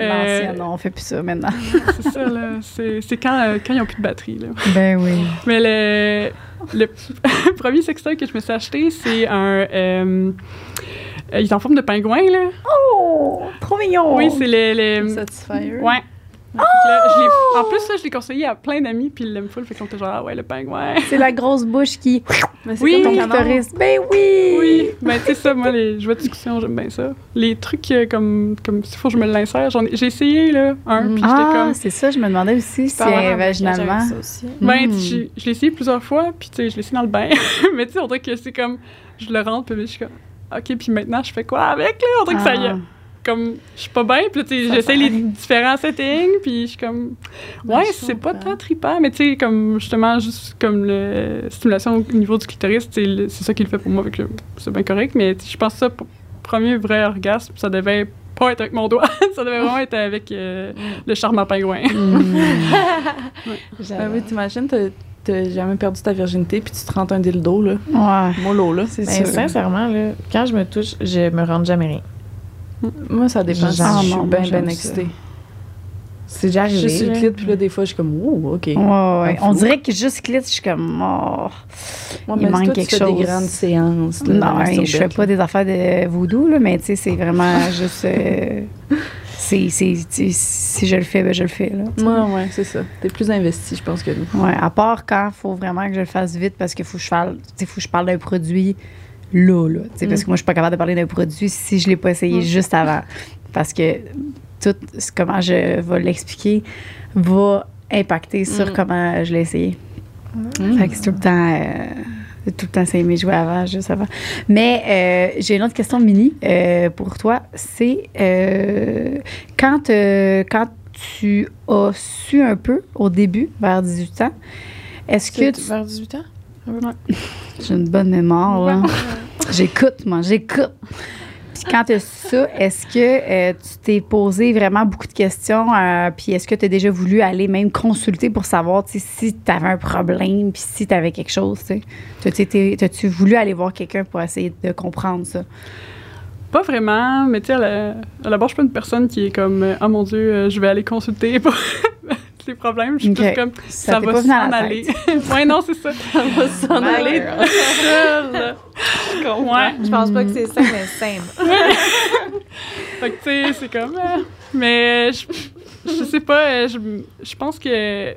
euh, non, on fait plus ça maintenant. c'est ça, là. C'est c'est quand, euh, quand ils n'ont plus de batterie, là. Ben oui. Mais le, le premier sextoy que je me suis acheté, c'est un. euh, euh, il est en forme de pingouin, là. Oh, trop mignon! Oui, c'est le. le Satisfier. ouais. Là, je l'ai- en plus, là, je l'ai conseillé à plein d'amis, puis ils l'aiment full. Fait qu'on était genre, ah ouais, le pingouin. C'est la grosse bouche qui. Mais c'est Oui. comme Ton clitoris. Ben oui! Oui, ben tu sais ça, moi, les jouets de discussion, j'aime bien ça. Les trucs euh, comme, comme s'il faut que je me l'insère, j'en ai- j'ai essayé, là, un, puis j'étais Ah, comme... c'est ça, je me demandais aussi si euh, vaginalement. Ça aussi. Ben, Mm. j'ai- je l'ai essayé plusieurs fois, puis tu sais, je l'ai essayé dans le bain. Mais tu sais, on dirait que c'est comme, je le rentre, puis je suis comme, OK, puis maintenant, je fais quoi avec, là? On dirait que ça y est. Comme, je suis pas bien, puis là, tu sais, j'essaie les différents settings, puis je suis comme, ouais, c'est pas tant trippant, mais tu sais, comme, justement, juste comme le stimulation au niveau du clitoris, le- c'est ça qui le fait pour moi, avec c'est bien correct, mais je pense que ça, pour premier vrai orgasme, ça devait pas être avec mon doigt, ça devait vraiment être avec euh, le charme à pingouin. Ben oui, t'imagines, t'as- jamais perdu ta virginité puis tu te rentres un dildo, là. Ouais, Mollo, là. c'est Ben, sincèrement, là, quand je me touche, je me rends jamais rien. Moi, ça dépend. si Ah je suis bien, bien excitée. C'est déjà Je arrivé. suis sur le clit, puis là, des fois, je suis comme, ouh, OK. Ouais, ouais. On dirait que juste clit, je suis comme, oh. Ouais, il mais manque toi, quelque tu fais chose. des grandes séances. là, Non, je fais pas des affaires de voodoo, là, mais tu sais, c'est vraiment juste. euh, c'est, si je le fais, ben je le fais. Là, tu sais. Ouais, ouais, c'est ça. T'es plus investi, je pense, que nous. Ouais, à part quand il faut vraiment que je le fasse vite parce qu'il faut que je parle, tu sais, faut que je parle d'un produit là, là. sais, Parce que moi, je suis pas capable de parler d'un produit si je l'ai pas essayé juste avant. Parce que tout ce- comment je vais l'expliquer va impacter sur Mm. comment je l'ai essayé. Fait que c'est tout le temps. euh, c'est tout le temps essayé mes jouets avant, juste avant. Mais euh, j'ai une autre question mini euh, pour toi. C'est euh, quand, quand tu as su un peu au début, vers 18 ans, est-ce que tu. vers 18 ans? J'ai une bonne mémoire, là. J'écoute, moi, j'écoute. Puis quand tu as ça, est-ce que euh, tu t'es posé vraiment beaucoup de questions? euh, puis est-ce que tu as déjà voulu aller même consulter pour savoir si tu avais un problème, puis si tu avais quelque chose? tu T'as-tu voulu aller voir quelqu'un pour essayer de comprendre ça? Pas vraiment, mais tu sais, à la, à la base, je suis pas une personne qui est comme, oh mon Dieu, euh, je vais aller consulter pour les problèmes. Je suis Ok. plus comme, Ça va s'en aller. ouais, non, c'est ça. Ça va s'en aller. Ouais. Je pense pas que c'est ça, mais simple. Fait que, tu sais, c'est comme. euh, mais je, je sais pas, euh, je, je pense que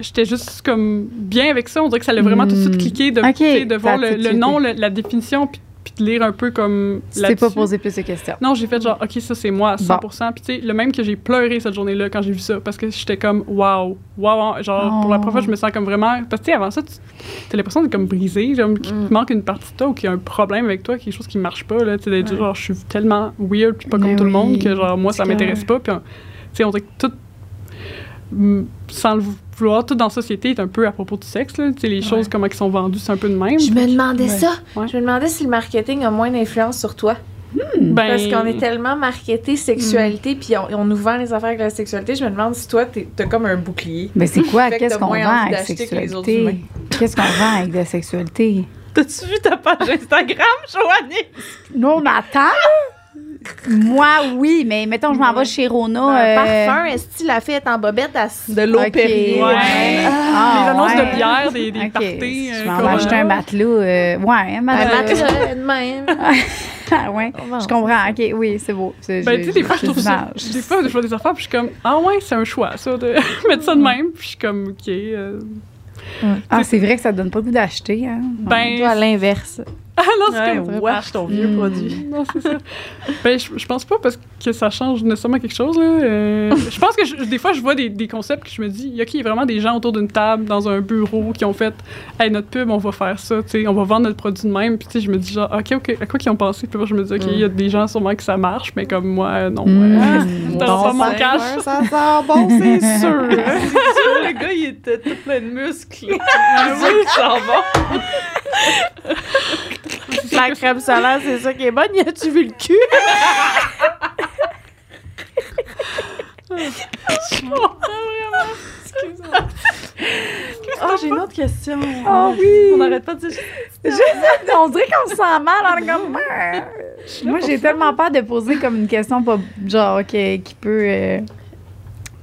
j'étais juste comme bien avec ça. On dirait que ça l'a vraiment tout de suite Hmm. cliqué de, de voir le, le nom, le- la définition, puis, lire un peu comme. Tu t'es pas posé plus de questions. Non, j'ai fait genre, OK, ça c'est moi à 100%. Puis tu sais, le même que j'ai pleuré cette journée-là quand j'ai vu ça, parce que j'étais comme, waouh, waouh, genre, pour la première fois, je me sens comme vraiment. Parce que tu sais, avant ça, tu as l'impression d'être comme brisé, genre, qu'il te manque une partie de toi ou qu'il y a un problème avec toi, quelque chose qui marche pas, là. Tu sais, d'être genre, je suis tellement weird, puis pas Mais comme tout le monde, que genre, moi, ça m'intéresse pas. Puis, tu sais, on dirait que tout. mm, Sans le vouloir, tout dans la société est un peu à propos du sexe, là. Tu sais, les choses, comment ils sont vendues, c'est un peu de même. Je me demandais Ouais. ça. Ouais. Je me demandais si le marketing a moins d'influence sur toi. Ben, Parce qu'on est tellement marketé sexualité, puis on, on nous vend les affaires avec la sexualité. Je me demande si toi, t'as comme un bouclier. Mais c'est quoi? Qu'est-ce qu'on vend avec autres sexualité? Qu'est-ce qu'on vend avec la sexualité? T'as-tu vu ta page Instagram, Joanie? Non, mais attends! Moi, oui, mais mettons, je m'en vais chez Rona. Un euh, parfum, est-ce que la fille est en bobette à De l'eau Ok, Perrier. Ouais. Ah, les annonces ouais. de bière, des, des OK. parties. Je euh, m'en comme- vais acheter un matelas. euh, ouais, un matelas de même. Ah, ouais. Je comprends. OK, oui, c'est beau. C'est- Ben, j'ai- tu sais, des fois, je j'ai trouve ça. l'image. Des fois, je vois des affaires, puis je suis comme, ah ouais, c'est un choix, ça, de mettre ça de même. Puis je suis comme, OK. euh, Ah, c'est vrai que ça donne pas le goût d'acheter. Hein? ben, Toi, à l'inverse. Ah non, c'est Ouais, comme wesh, ton vieux Mm. produit. Non, c'est ça. ben, je, je pense pas parce que ça change nécessairement quelque chose. Là. Euh, je pense que je- des fois, je vois des, des concepts que je me dis, OK, il y a vraiment des gens autour d'une table, dans un bureau, qui ont fait, hey, notre pub, on va faire ça, tu sais, on va vendre notre produit de même. Puis, tu sais, je me dis, genre, OK, OK, à quoi qu'ils ont pensé? Puis, je me dis, OK, il y a des gens sûrement que ça marche, mais comme moi, non. Mm. euh, Mm. T'auras pas mon ça- cash. Ça sent bon, c'est sûr. le gars, il était tout plein de muscles. C'est sûr qu'il sent bon. La crème solaire, c'est ça qui est bonne. Y a-tu vu le cul? Ah, j'ai une autre question. Ah oui! On n'arrête pas de dire. On dirait qu'on se sent mal en comme. Moi, j'ai tellement peur de poser comme une question pas genre qui, qui peut euh,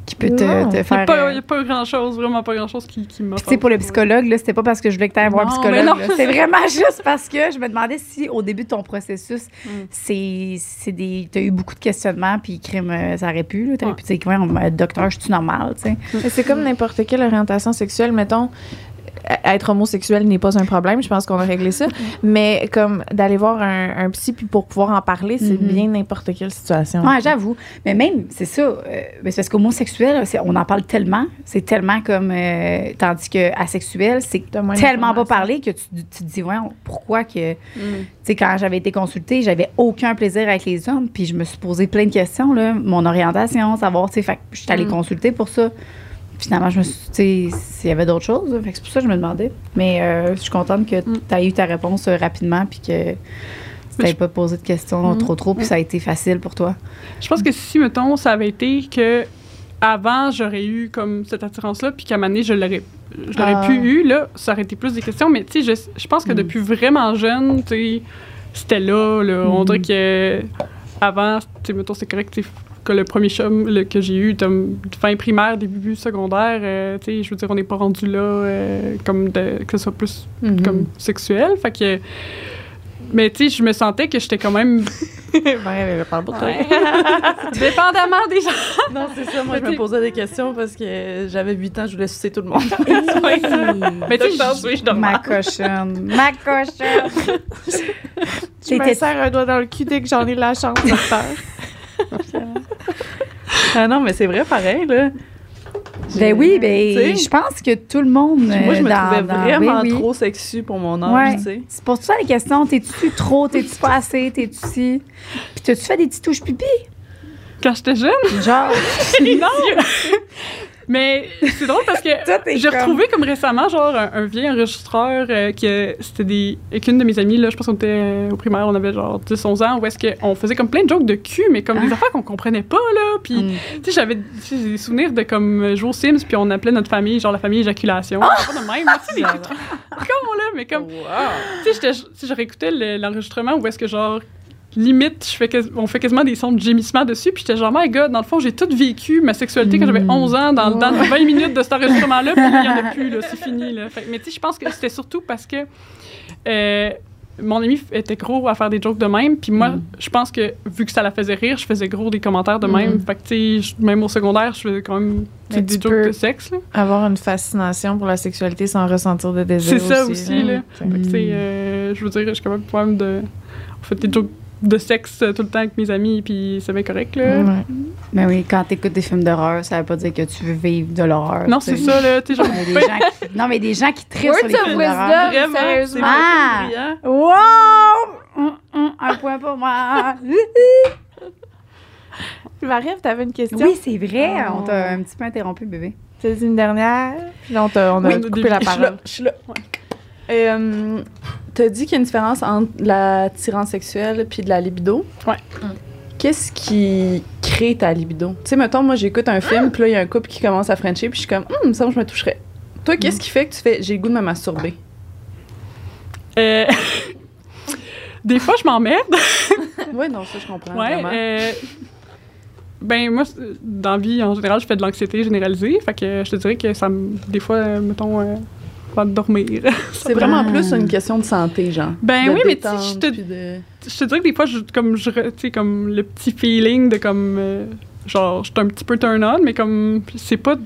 qui peut te, te Il n'y faire. a, pas- euh, y a pas grand-chose, vraiment pas grand-chose qui, qui m'a Puis, tu sais, pour le psychologue, là, c'était pas parce que je voulais que tu ailles voir un psychologue. C'est vraiment juste parce que je me demandais si, au début de ton processus, Mm. c'est c'est des. Tu as eu beaucoup de questionnements, puis crime, euh, ça aurait pu. Tu aurais Ouais. pu dire, euh, docteur, je suis normal, tu sais? Mais c'est comme n'importe quelle orientation sexuelle. Mettons, être homosexuel n'est pas un problème. Je pense qu'on a réglé ça. Mais comme d'aller voir un, un psy puis pour pouvoir en parler, c'est Mhm. bien n'importe quelle situation. Ouais, j'avoue. Mais même, c'est ça. euh, c'est parce qu'homosexuel, on en parle tellement. C'est tellement comme. euh, tandis que asexuel, c'est tellement pas parlé que tu, tu te dis, ouais, pourquoi que. Tu sais, quand j'avais été consultée, j'avais aucun plaisir avec les hommes, puis je me suis posé plein de questions, là. Mon orientation, savoir, tu sais, fait que je suis allée Mm. consulter pour ça. Finalement, je me suis, tu sais, s'il y avait d'autres choses, là. fait que c'est pour ça que je me demandais. Mais euh, je suis contente que Mm. tu aies eu ta réponse euh, rapidement, puis que tu n'avais pas posé de questions Mm. trop, trop, puis ça a été facile pour toi. Je pense que si, mettons, ça avait été que avant j'aurais eu comme cette attirance-là, puis qu'à un moment donné, je l'aurais, je l'aurais Ah. pu eu, là, ça aurait été plus des questions. Mais tu sais, je, je pense que Mm. depuis vraiment jeune, tu sais, c'était là, là. On Mm. dirait que avant, tu sais, mettons, c'est correct, que le premier chum que j'ai eu, fin primaire, début secondaire, euh, tu sais, je veux dire, on n'est pas rendu là euh, comme de, que ce soit plus Mm-hmm. comme sexuel. Fait que. Mais tu sais, je me sentais que j'étais quand même. Ouais, parle pour toi. Dépendamment des gens. Non, c'est ça. Moi, je me posais des questions parce que j'avais 8 ans, je voulais sucer tout le monde. Mais tu sais, je- Ma cochonne. Ma cochonne. Je me serre un doigt dans le cul dès que j'en ai la chance, docteur. Ah non, mais c'est vrai, pareil, là. Ben oui, ben, je pense que tout le monde. Moi, je me euh, dans- trouvais dans- vraiment oui. trop sexy pour mon âge, Ouais. tu sais. C'est pour ça les questions. T'es-tu trop? T'es-tu pas assez? T'es-tu si? Puis t'as-tu fait des petites touches pipi? Quand j'étais jeune, Genre. non! Mais c'est drôle parce que j'ai comme- retrouvé comme récemment, genre, un, un vieil enregistreur euh, que c'était des. Avec une de mes amies, là, je pense qu'on était euh, au primaire, on avait genre 10-11 ans, où est-ce qu'on faisait comme plein de jokes de cul, mais comme des Ah. affaires qu'on comprenait pas, là. Puis, Mm. tu sais, j'avais des souvenirs de comme jouer aux Sims, puis on appelait notre famille, genre la famille éjaculation. Ah! Pas de même, là, tu sais, des trucs con, là, mais comme. Tu sais, j'étais- tu sais, je réécoutais le- l'enregistrement où est-ce que, genre, limite, je fais quasi- on fait quasiment des sons de gémissement dessus, puis j'étais genre, my god, dans le fond, j'ai tout vécu ma sexualité quand j'avais Mm. 11 ans, dans, dans 20 minutes de cet enregistrement-là, puis il n'y en a plus, là, c'est fini, là. Fait mais tu sais, je pense que c'était surtout parce que euh, mon ami était gros à faire des jokes de même, puis moi, Mm. je pense que, vu que ça la faisait rire, je faisais gros des commentaires de même. Fait que, tu sais, même au secondaire, je faisais quand même des jokes de sexe, là. Avoir une fascination pour la sexualité sans ressentir de désir. C'est ça aussi, là. Fait que, tu sais, euh, je veux dire, je suis quand même quand même de. On fait des jokes de sexe tout le temps avec mes amis, puis c'est bien correct, là. Ouais. Mais oui, quand t'écoutes des films d'horreur, ça veut pas dire que tu veux vivre de l'horreur. Non, c'est ça, là. Tu sais, genre. Qui- Non, mais des gens qui trient sur les Words of films wisdom, d'horreur. Vraiment, sérieusement. Ah! Wow! Hum, hum, un point pour moi. Marie-Ève, t'avais une question? oui, c'est vrai. Oh. On t'a un petit peu interrompu, bébé. C'est une dernière. Puis là, on, t'a- on a Oui, coupé début. la Je suis parole. là. Je suis là. Euh, T'as dit qu'il y a une différence entre l'attirance sexuelle puis de la libido. Ouais. Qu'est-ce qui crée ta libido? Tu sais, mettons, moi, j'écoute un film, puis là, il y a un couple qui commence à frencher, puis je suis comme, hum, ça, je me toucherais. Toi, qu'est-ce qui fait que tu fais, j'ai le goût de me masturber? Euh, Des fois, je m'emmerde. ouais, non, ça, je comprends. Ouais. vraiment. euh, Ben, moi, dans la vie, en général, je fais de l'anxiété généralisée. Fait que je te dirais que ça me. Des fois, euh, mettons, euh, avant de dormir. C'est vraiment plus une question de santé, genre. Ben De oui, mais je te- de- je te dirais que des fois, je, comme, je, comme le petit feeling de comme. euh, genre, je suis un petit peu turn on, mais comme. C'est pas. Tu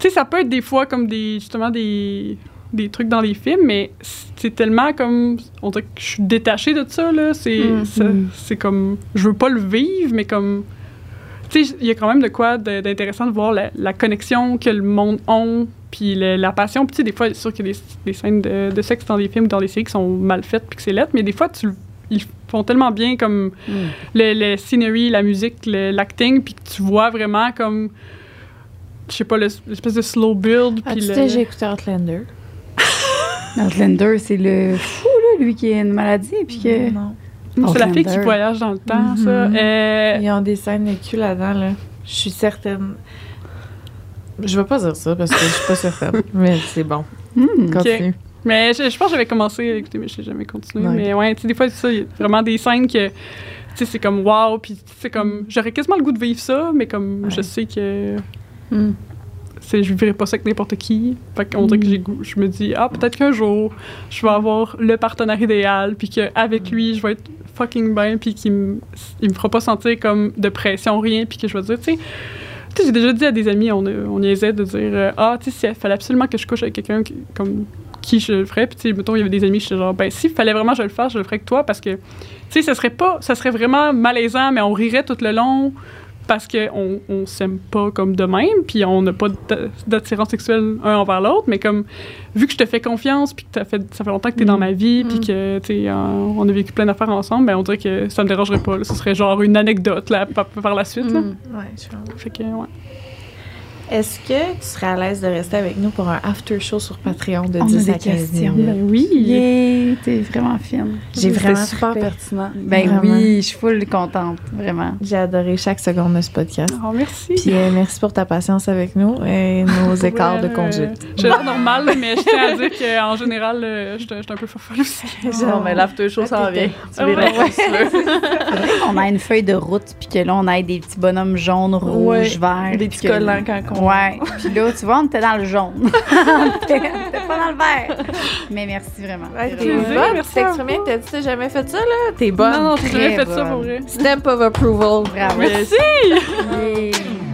sais, ça peut être des fois comme des. Justement, des. des trucs dans les films, mais c'est tellement comme. On dirait que je suis détachée de ça, là. C'est Mhm. c'est comme. Je veux pas le vivre, mais comme. Tu sais, il y a quand même de quoi de- d'intéressant de voir la, la connexion que le monde a, puis le- la passion. Puis tu sais, des fois, c'est sûr qu'il y a des, des scènes de, de sexe dans des films ou dans des séries qui sont mal faites puis que c'est lettre, mais des fois, tu, ils font tellement bien comme le, le scenery, la musique, le- l'acting, puis que tu vois vraiment comme. Je sais pas, le- l'espèce de slow build. Ah, puis tu le- sais, j'ai écouté Outlander? Outlander, c'est le fou, là, lui qui a une maladie. Puis que... Non. C'est la fille qui voyage dans le temps, ça. Mhm. Euh, Ils ont des scènes de cul là-dedans, là. Je suis certaine. Je vais pas dire ça parce que je suis pas certaine. mais c'est bon. Hmm. Continue. mais je, je pense que j'avais commencé à écouter, mais je n'ai jamais continué. Ouais. Mais ouais, tu sais, des fois, c'est ça, il y a vraiment des scènes que. Tu sais, c'est comme wow, puis c'est comme. J'aurais quasiment le goût de vivre ça, mais comme je sais que. Hmm. c'est je vivrais pas ça avec n'importe qui. Fait qu'on dirait que j'ai goût. Je me dis, ah, peut-être qu'un jour, je vais avoir le partenaire idéal, puis qu'avec lui, je vais être fucking bien, puis qu'il me, il me fera pas sentir comme de pression, rien, puis que je vais dire, tu sais. J'ai déjà dit à des amis, on, on niaisait de dire, euh, ah, tu sais, s'il fallait absolument que je couche avec quelqu'un comme qui je le ferais, puis tu sais, mettons, il y avait des amis, j'étais genre, ben, s'il fallait vraiment que je le fasse, je le ferais avec toi, parce que, tu sais, ça serait pas, ça serait vraiment malaisant, mais on rirait tout le long, parce qu'on on s'aime pas comme de même, puis on n'a pas d'a- d'attirance sexuelle un envers l'autre, mais comme vu que je te fais confiance, puis que fait, ça fait longtemps que tu es dans ma vie, puis que sais, euh, on a vécu plein d'affaires ensemble, ben on dirait que ça me dérangerait pas. là. Ce serait genre une anecdote là, par, par la suite. Là. Hmm. Ouais, comprends. Fait que, ouais. Est-ce que tu serais à l'aise de rester avec nous pour un after show sur Patreon de On a 10 des à 15 questions. minutes? Ben oui. Yeah, t'es vraiment fine. J'ai vraiment super trippé. pertinent. Ben Vraiment. oui, je suis full contente, vraiment. J'ai adoré chaque seconde de ce podcast. Oh, merci. Puis euh, merci pour ta patience avec nous et nos écarts de conduite. euh, J'ai l'air normal, mais je tiens à dire qu'en général, euh, je suis un peu folle aussi. Non, mais l'after show s'en vient. Tu verras ouais. comme tu veux. On a une feuille de route, puis que là, on a des petits bonhommes jaunes, rouges, Ouais, verts. Des petits collants quand on. Ouais. Puis là, tu vois, on était dans le jaune. on était pas dans le vert. Mais merci vraiment. Ouais, C'est t'es bonne. merci Tu t'es à exprimé que t'as t'as jamais fait ça, là? T'es bonne. Non, non, j'ai jamais fait ça pour vrai. Stamp of approval. Bravo. Merci! Yeah.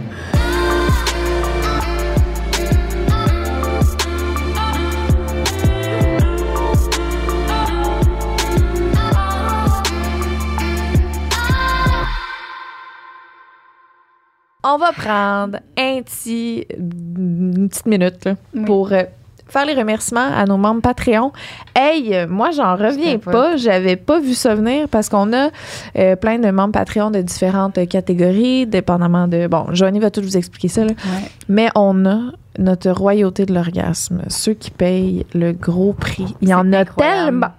On va prendre un petit, une petite minute là, Oui. pour euh, faire les remerciements à nos membres Patreon. Hey, moi, j'en reviens pas. J'avais pas vu ça venir parce qu'on a euh, plein de membres Patreon de différentes catégories, dépendamment de. Bon, Joanie va tout vous expliquer ça, là. Ouais. Mais on a notre royauté de l'orgasme, ceux qui payent le gros prix. Il y en a incroyable. tellement.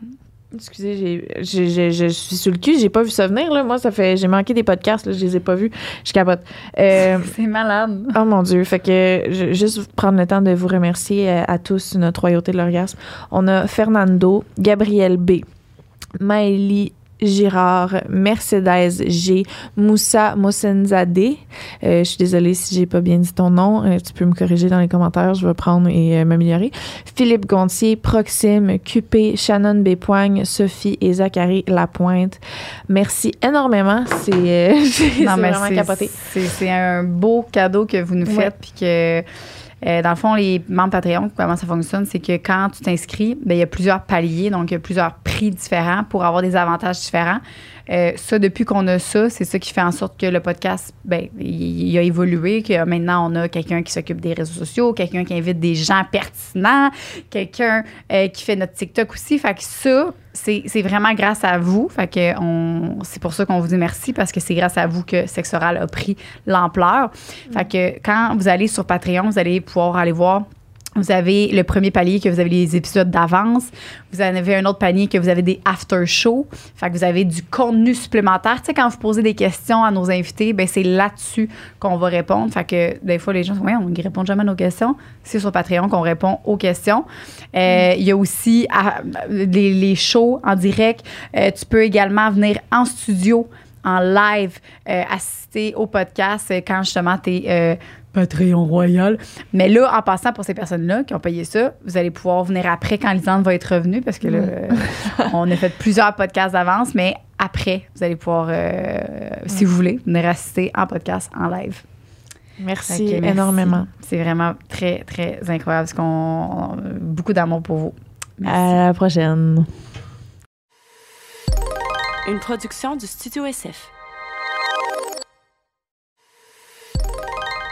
Excusez, j'ai- j'ai- j'ai- je suis sur le cul, j'ai pas vu ça venir. Là. Moi, ça fait. J'ai manqué des podcasts, là, je les ai pas vus. Je capote. Euh, C'est malade. Oh mon Dieu. Fait que je, juste prendre le temps de vous remercier euh, à, tous, notre royauté de l'orgasme. On a Fernando, Gabriel B, Maëlie Girard, Mercedes G, Moussa Moussenzadeh. Euh, je suis désolée si j'ai pas bien dit ton nom. Euh, tu peux me corriger dans les commentaires. Je vais prendre et euh, m'améliorer. Philippe Gontier, Proxime, QP, Shannon Bépoigne, Sophie et Zachary Lapointe. Merci énormément. C'est vraiment capoté. C'est un beau cadeau que vous nous faites. Puis que, euh, dans le fond, les membres Patreon, comment ça fonctionne, c'est que quand tu t'inscris, ben, il y a plusieurs paliers, donc il y a plusieurs prix différents pour avoir des avantages différents. Euh, ça, depuis qu'on a ça, c'est ça qui fait en sorte que le podcast, ben, il, a évolué, que maintenant, on a quelqu'un qui s'occupe des réseaux sociaux, quelqu'un qui invite des gens pertinents, quelqu'un euh, qui fait notre TikTok aussi. Fait que ça, c'est vraiment grâce à vous. Fait que c'est pour ça qu'on vous dit merci parce que c'est grâce à vous que Sexe Oral a pris l'ampleur. Fait que quand vous allez sur Patreon, vous allez pouvoir aller voir vous avez le premier palier que vous avez les épisodes d'avance. Vous en avez un autre panier que vous avez des after shows. Fait que vous avez du contenu supplémentaire. Tu sais, quand vous posez des questions à nos invités, ben c'est là-dessus qu'on va répondre. Fait que des fois, les gens disent, ouais, on ne répond jamais à nos questions. C'est sur Patreon qu'on répond aux questions. Euh, Il y a aussi ah, les, les shows en direct. Euh, tu peux également venir en studio en live, euh, assister au podcast quand justement tu es Patreon Royal. Mais là, en passant pour ces personnes-là qui ont payé ça, vous allez pouvoir venir après quand Lisande va être revenue parce que là, on a fait plusieurs podcasts d'avance, mais après, vous allez pouvoir, euh, si vous voulez, venir assister en podcast en live. Merci, Fait que merci. énormément. C'est vraiment très, très incroyable. Parce qu'on on- beaucoup d'amour pour vous. Merci. À la prochaine. Une production du Studio SF.